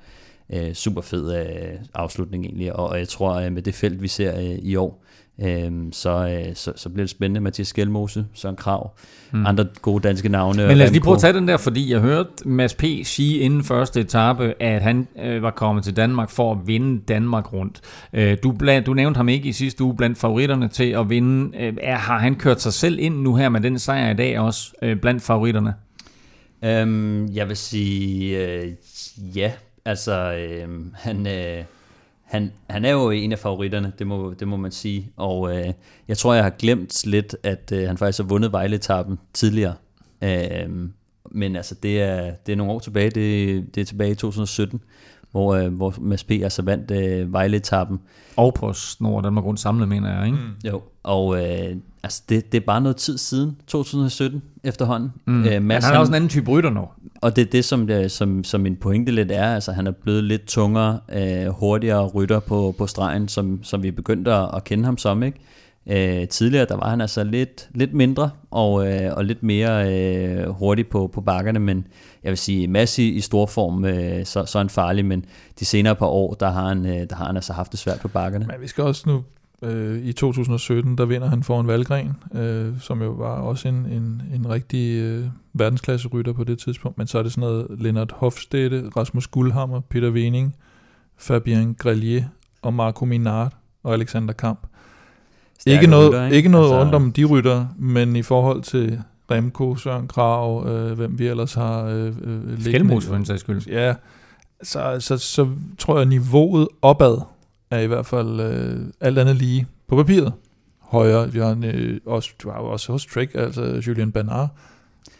Øh, super fed øh, afslutning egentlig, og, og jeg tror øh, med det felt, vi ser øh, i år, Øhm, så, øh, så, så bliver det spændende. Mathias Skelmose, Søren Krav, mm. andre gode danske navne. Men lad os lige prøve at tage den der, fordi jeg hørte Mads P. sige inden første etape, at han øh, var kommet til Danmark for at vinde Danmark rundt. Øh, du, bland, du nævnte ham ikke i sidste uge blandt favoritterne til at vinde. Øh, er, har han kørt sig selv ind nu her med den sejr i dag også øh, blandt favoritterne? Øhm, jeg vil sige øh, ja. Altså, øh, han... Øh, han, han er jo en af favoritterne, det må, det må man sige. Og øh, jeg tror, jeg har glemt lidt, at øh, han faktisk har vundet Vejletappen tidligere. Øh, men altså, det er, det er nogle år tilbage. Det, det er tilbage i 2017, hvor, øh, hvor Mads P. altså vandt øh, Vejletappen. Og på Snor Danmark Rundt samlet, mener jeg, ikke? Mm. Jo, og øh, altså, det, det er bare noget tid siden, 2017 efterhånden. Mm. Øh, Mads, han er også en anden type rytter nu. Og det er det, som, det, som, som min pointe lidt er. Altså, han er blevet lidt tungere, øh, hurtigere rytter på, på stregen, som, som vi begyndte at, at kende ham som. Ikke? Øh, tidligere der var han altså lidt, lidt mindre og, øh, og lidt mere øh, hurtig på, på bakkerne, men jeg vil sige, Massi i stor form, øh, så, så er han farlig, men de senere par år, der har han, øh, der har han altså haft det svært på bakkerne. Men vi skal også nu Øh, I 2017, der vinder han foran Valgren, øh, som jo var også en, en, en rigtig øh, verdensklasse rytter på det tidspunkt. Men så er det sådan noget Lennart Hofstede, Rasmus Guldhammer, Peter Wening, Fabien Grelier og Marco Minard og Alexander Kamp. ikke noget, rytter, ikke? ikke noget altså... rundt om de rytter, men i forhold til Remco, Søren Krav, øh, hvem vi ellers har øh, øh, liggende. for en sags skyld. Ja, så, så, så tror jeg niveauet opad er i hvert fald øh, alt andet lige på papiret højere. Vi har en, øh, også, du har jo også hos Trek, altså Julian Bernard,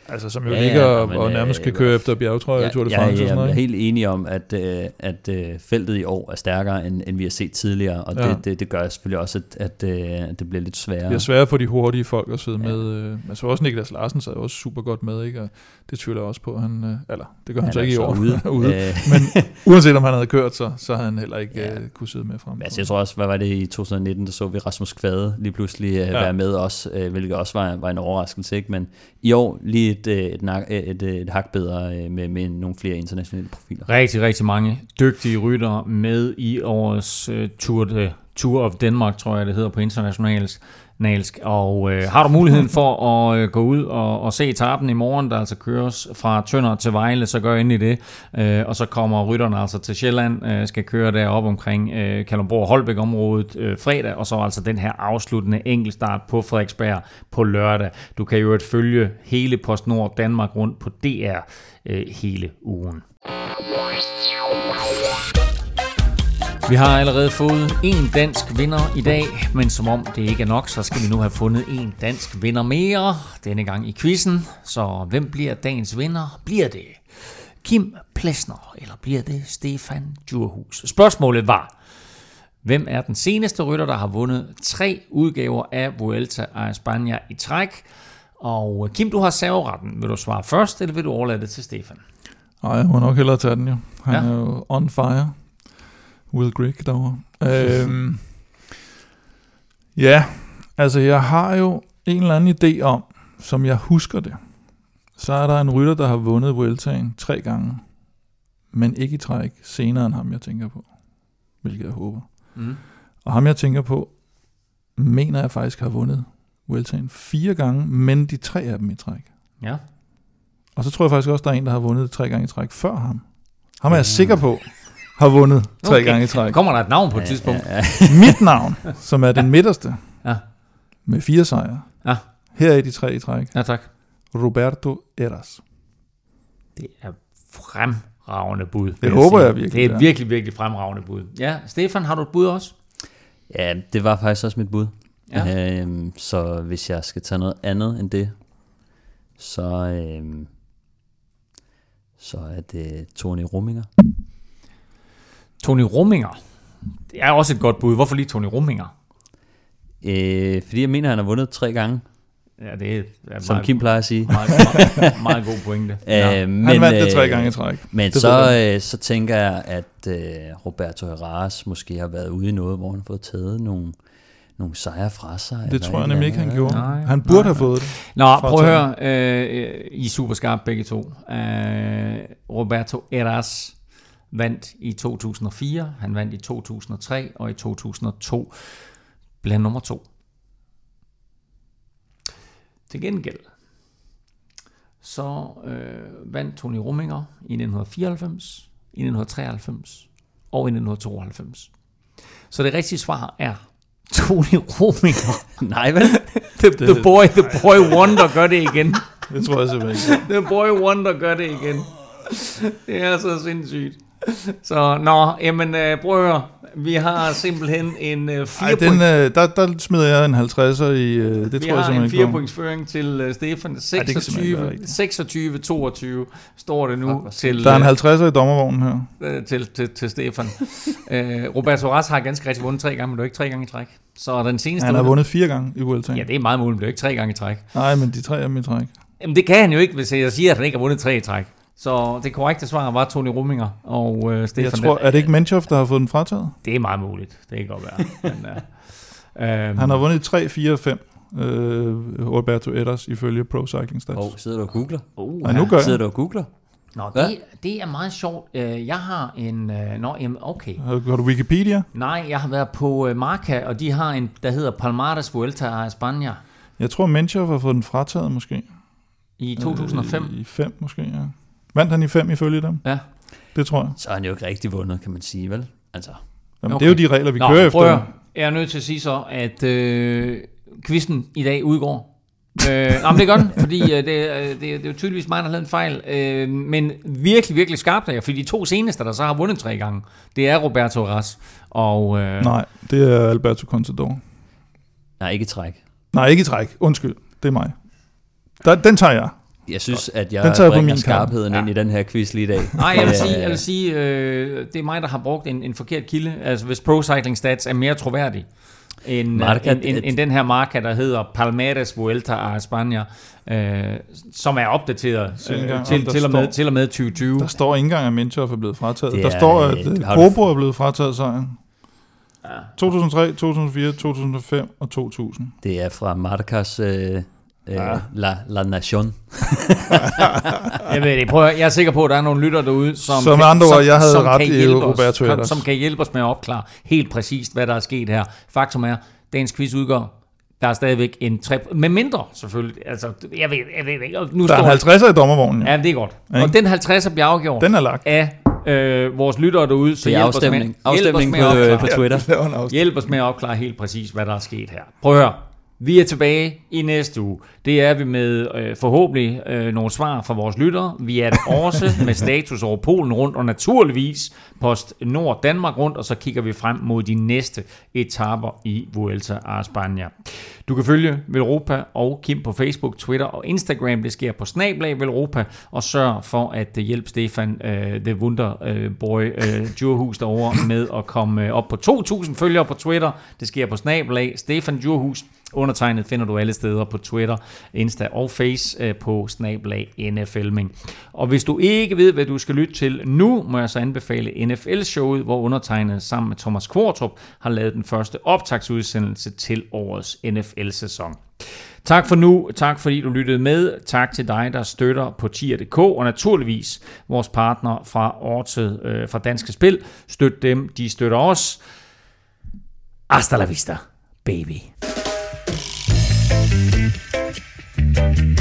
Altså, som jo ja, ligger ja, men, og nærmest kan øh, køre efter bjergetrøje ja, Tour de France. Ja, ja, ja, jeg er helt enig om, at, øh, at øh, feltet i år er stærkere, end, end vi har set tidligere, og ja. det, det, det gør selvfølgelig også, at, at, at det bliver lidt sværere. Det bliver sværere for de hurtige folk at sidde ja. med. Altså også Niklas Larsen sad også super godt med, ikke? og det tvivler jeg også på, han, eller det gør han, han så ikke i år, ude. ude. men uanset om han havde kørt, så, så havde han heller ikke ja. kunne sidde med frem. Altså, jeg tror også, hvad var det i 2019, der så vi Rasmus Kvade lige pludselig ja. være med os, hvilket også var, var en overraskelse, ikke? men i år lige et, øh, et, øh, et, et, et hak bedre med, med nogle flere internationale profiler. Rigtig, rigtig mange dygtige rytter med i årets uh, Tour, de, Tour of Denmark, tror jeg det hedder på internationalt. Nalsk. Og øh, har du muligheden for at øh, gå ud og, og se etappen i morgen, der altså køres fra Tønder til Vejle, så gør i det. Øh, og så kommer rytterne altså til Sjælland, øh, skal køre derop omkring øh, Kalundborg Holbæk området øh, fredag, og så altså den her afsluttende enkeltstart på Frederiksberg på lørdag. Du kan jo følge hele PostNord Danmark rundt på DR øh, hele ugen. Vi har allerede fået en dansk vinder i dag, men som om det ikke er nok, så skal vi nu have fundet en dansk vinder mere, denne gang i quizzen. Så hvem bliver dagens vinder? Bliver det Kim Plesner, eller bliver det Stefan Djurhus? Spørgsmålet var, hvem er den seneste rytter, der har vundet tre udgaver af Vuelta a España i træk? Og Kim, du har serveretten. Vil du svare først, eller vil du overlade det til Stefan? Nej, jeg må nok hellere tage den jo. Han ja. er jo on fire. Will Grigg derovre. øhm, ja, altså jeg har jo en eller anden idé om, som jeg husker det, så er der en rytter, der har vundet Vueltaen tre gange, men ikke i træk senere end ham, jeg tænker på. Hvilket jeg håber. Mm. Og ham, jeg tænker på, mener jeg faktisk har vundet Vueltaen fire gange, men de tre af dem i træk. Ja. Og så tror jeg faktisk også, der er en, der har vundet tre gange i træk før ham. Ham er jeg sikker på, har vundet tre Okay. gange i træk. Kommer der et navn på et tidspunkt? Ja, ja. Mit navn, som er den midterste, Ja. med fire sejre. Ja. Her er de tre i træk. Ja, tak. Roberto Eras. Det er fremragende bud. Det håber sige. jeg virkelig, Det er ja. et virkelig, virkelig fremragende bud. Ja, Stefan, har du et bud også? ja, det var faktisk også mit bud. Ja. Øhm, så hvis jeg skal tage noget andet end det, så, øhm, så er det Tony Rumminger. Tony Rumminger. Det er også et godt bud. Hvorfor lige Tony Rumminger? Øh, fordi jeg mener, han har vundet tre gange, Ja, det er som meget, Kim plejer at sige. meget, meget, meget god pointe. Ja. Øh, Men, Han vandt det tre øh, gange i træk. Men Det så, øh, så tænker jeg, at øh, Roberto Herrera måske har været ude i noget, hvor han har fået taget nogle, nogle sejre fra sig. Det eller tror jeg nemlig ikke, han gjorde. Nej, han burde nej, have fået det. Nå, prøv at høre. Øh, I er super skarpe begge to. Øh, Roberto Eras vandt i 2004, han vandt i 2003, og i 2002 blev nummer to. Til gengæld, så øh, vandt Tony Rumminger i 1994, i 1993 og i 1992. Så det rigtige svar er Tony Rumminger. Nej, vel? The, the, boy, the boy wonder gør det igen. Det tror jeg simpelthen ikke. The boy wonder gør det igen. Det er så sindssygt. Så, nå, jamen, øh, prøv at høre. Vi har simpelthen en øh, Ej, fire den, øh, der, der smider jeg en 50'er i, øh, det Vi tror jeg har en simpelthen fire ikke på. points føring til øh, Stefan. kan simpelthen ikke være 26, rigtigt. 26, 22 står det Fuck, nu hvor til, Der er en 50'er i dommervognen her. øh, til, til, til Stefan. øh, Roberto Ras har ganske rigtig vundet tre gange, men det er ikke tre gange i træk. Så den seneste... Han har vundet fire gange i Vueltaen. Ja, det er meget muligt, men det er ikke tre gange i træk. Nej, men de tre dem i træk. Jamen det kan han jo ikke, hvis jeg siger, at han ikke har vundet tre i træk. Så det korrekte svar var Tony Rumminger og øh, Stefan. Jeg tror, er det ikke Menchoff, der har fået den frataget? Det er meget muligt. Det kan godt være. Men, øh, øhm, Han har vundet 3, 4 og 5. Øh, Roberto Edders ifølge Pro Cycling Stats. Hov, sidder du og googler? uh, Nej, nu gør Sidder jeg. du og googler? Nå, det, det er meget sjovt. Øh, Jeg har en... øh, Nå, jamen, okay. Har, du Wikipedia? Nej, jeg har været på øh, Marca, og de har en, der hedder Palmares Vuelta a España Jeg tror, Menchoff har fået den frataget måske. i 2005. Øh, I 5 måske, ja. Vandt han i 5 ifølge dem? Ja. Det tror jeg. Så har han jo ikke rigtig vundet, kan man sige, vel? Altså, Jamen, Okay. Det er jo de regler, vi Nå, kører efter. Jeg er nødt til at sige så, at øh, quizzen i dag udgår. øh, nå, men det er godt, fordi øh, det, øh, det, det er jo tydeligvis mig, der har lavet en fejl. Øh, men virkelig, virkelig skarpt er jeg, fordi de to seneste, der så har vundet tre gange, det er Roberto Ras og... Øh, Nej, det er Alberto Contador. nej, ikke træk. Nej, ikke i træk. Undskyld. Det er mig. Der, den tager jeg. Jeg synes, at Den jeg tager jeg på bringer min kamp. skarpheden ind i den her quiz lige i dag. Nej, jeg vil Øh, sige, jeg vil sige øh, det er mig, der har brugt en, en forkert kilde. Altså, hvis Pro Cycling Stats er mere troværdig end, Marca, end, end, end den her marka, der hedder Palmares Vuelta a España, øh, som er opdateret øh, til, til, og med, står- til og med 2020. Der står ikke engang, at Menchoff er blevet frataget. Det Der er, står, øh, at øh, du- Kobro er blevet frataget sejren. 2003, 2004, 2005 og 2000. Det er fra Marcas øh, øh, Ja. La, La Nation. Jeg ved det. Prøv, at- jeg er sikker på, at der er nogle lytter derude, som, kan- andre ord, jeg havde som ret kan i hjælpe Roberto os, som, Edders. som kan hjælpe os med at opklare helt præcist, hvad der er sket her. Faktum er, dagens quiz udgår. Der er stadigvæk en tre... Med mindre, selvfølgelig. Altså, jeg ved, jeg ved ikke. Nu Der er står en 50'er i dommervognen. Ja. Ja, det er godt. Ikke? Og den 50 bliver afgjort Den er lagt. af øh, vores lyttere derude. Så Det er hjælp os med, afstemning. hjælp os Afstemning med på, øh, på Twitter. Afstemning. Hjælp os med at opklare helt præcis, hvad der er sket her. Prøv at høre. Vi er tilbage i næste uge. Det er vi med øh, forhåbentlig øh, nogle svar fra vores lyttere. Vi er det også med status over Polen rundt, og naturligvis Post Nord Danmark rundt, og så kigger vi frem mod de næste etaper i Vuelta a España. Du kan følge Velropa og Kim på Facebook, Twitter og Instagram. Det sker på Snablag Velropa, og sørg for at øh, hjælpe Stefan, uh, The Wunder uh, Boy, uh, Djurhus derovre med at komme uh, op på 2.000 følgere på Twitter. Det sker på Snablag Stefan Djurhus. Undertegnet finder du alle steder på Twitter, Insta og Face øh, på snablag NFLming. Og hvis du ikke ved, hvad du skal lytte til nu, må jeg så anbefale NFL-showet, hvor undertegnet sammen med Thomas Kvartrup har lavet den første optagsudsendelse til årets NFL-sæson. Tak for nu. Tak fordi du lyttede med. Tak til dig, der støtter på tier.dk, og naturligvis vores partner fra Ortet øh, fra Danske Spil. Støt dem, de støtter os. Hasta la vista, baby. Bye.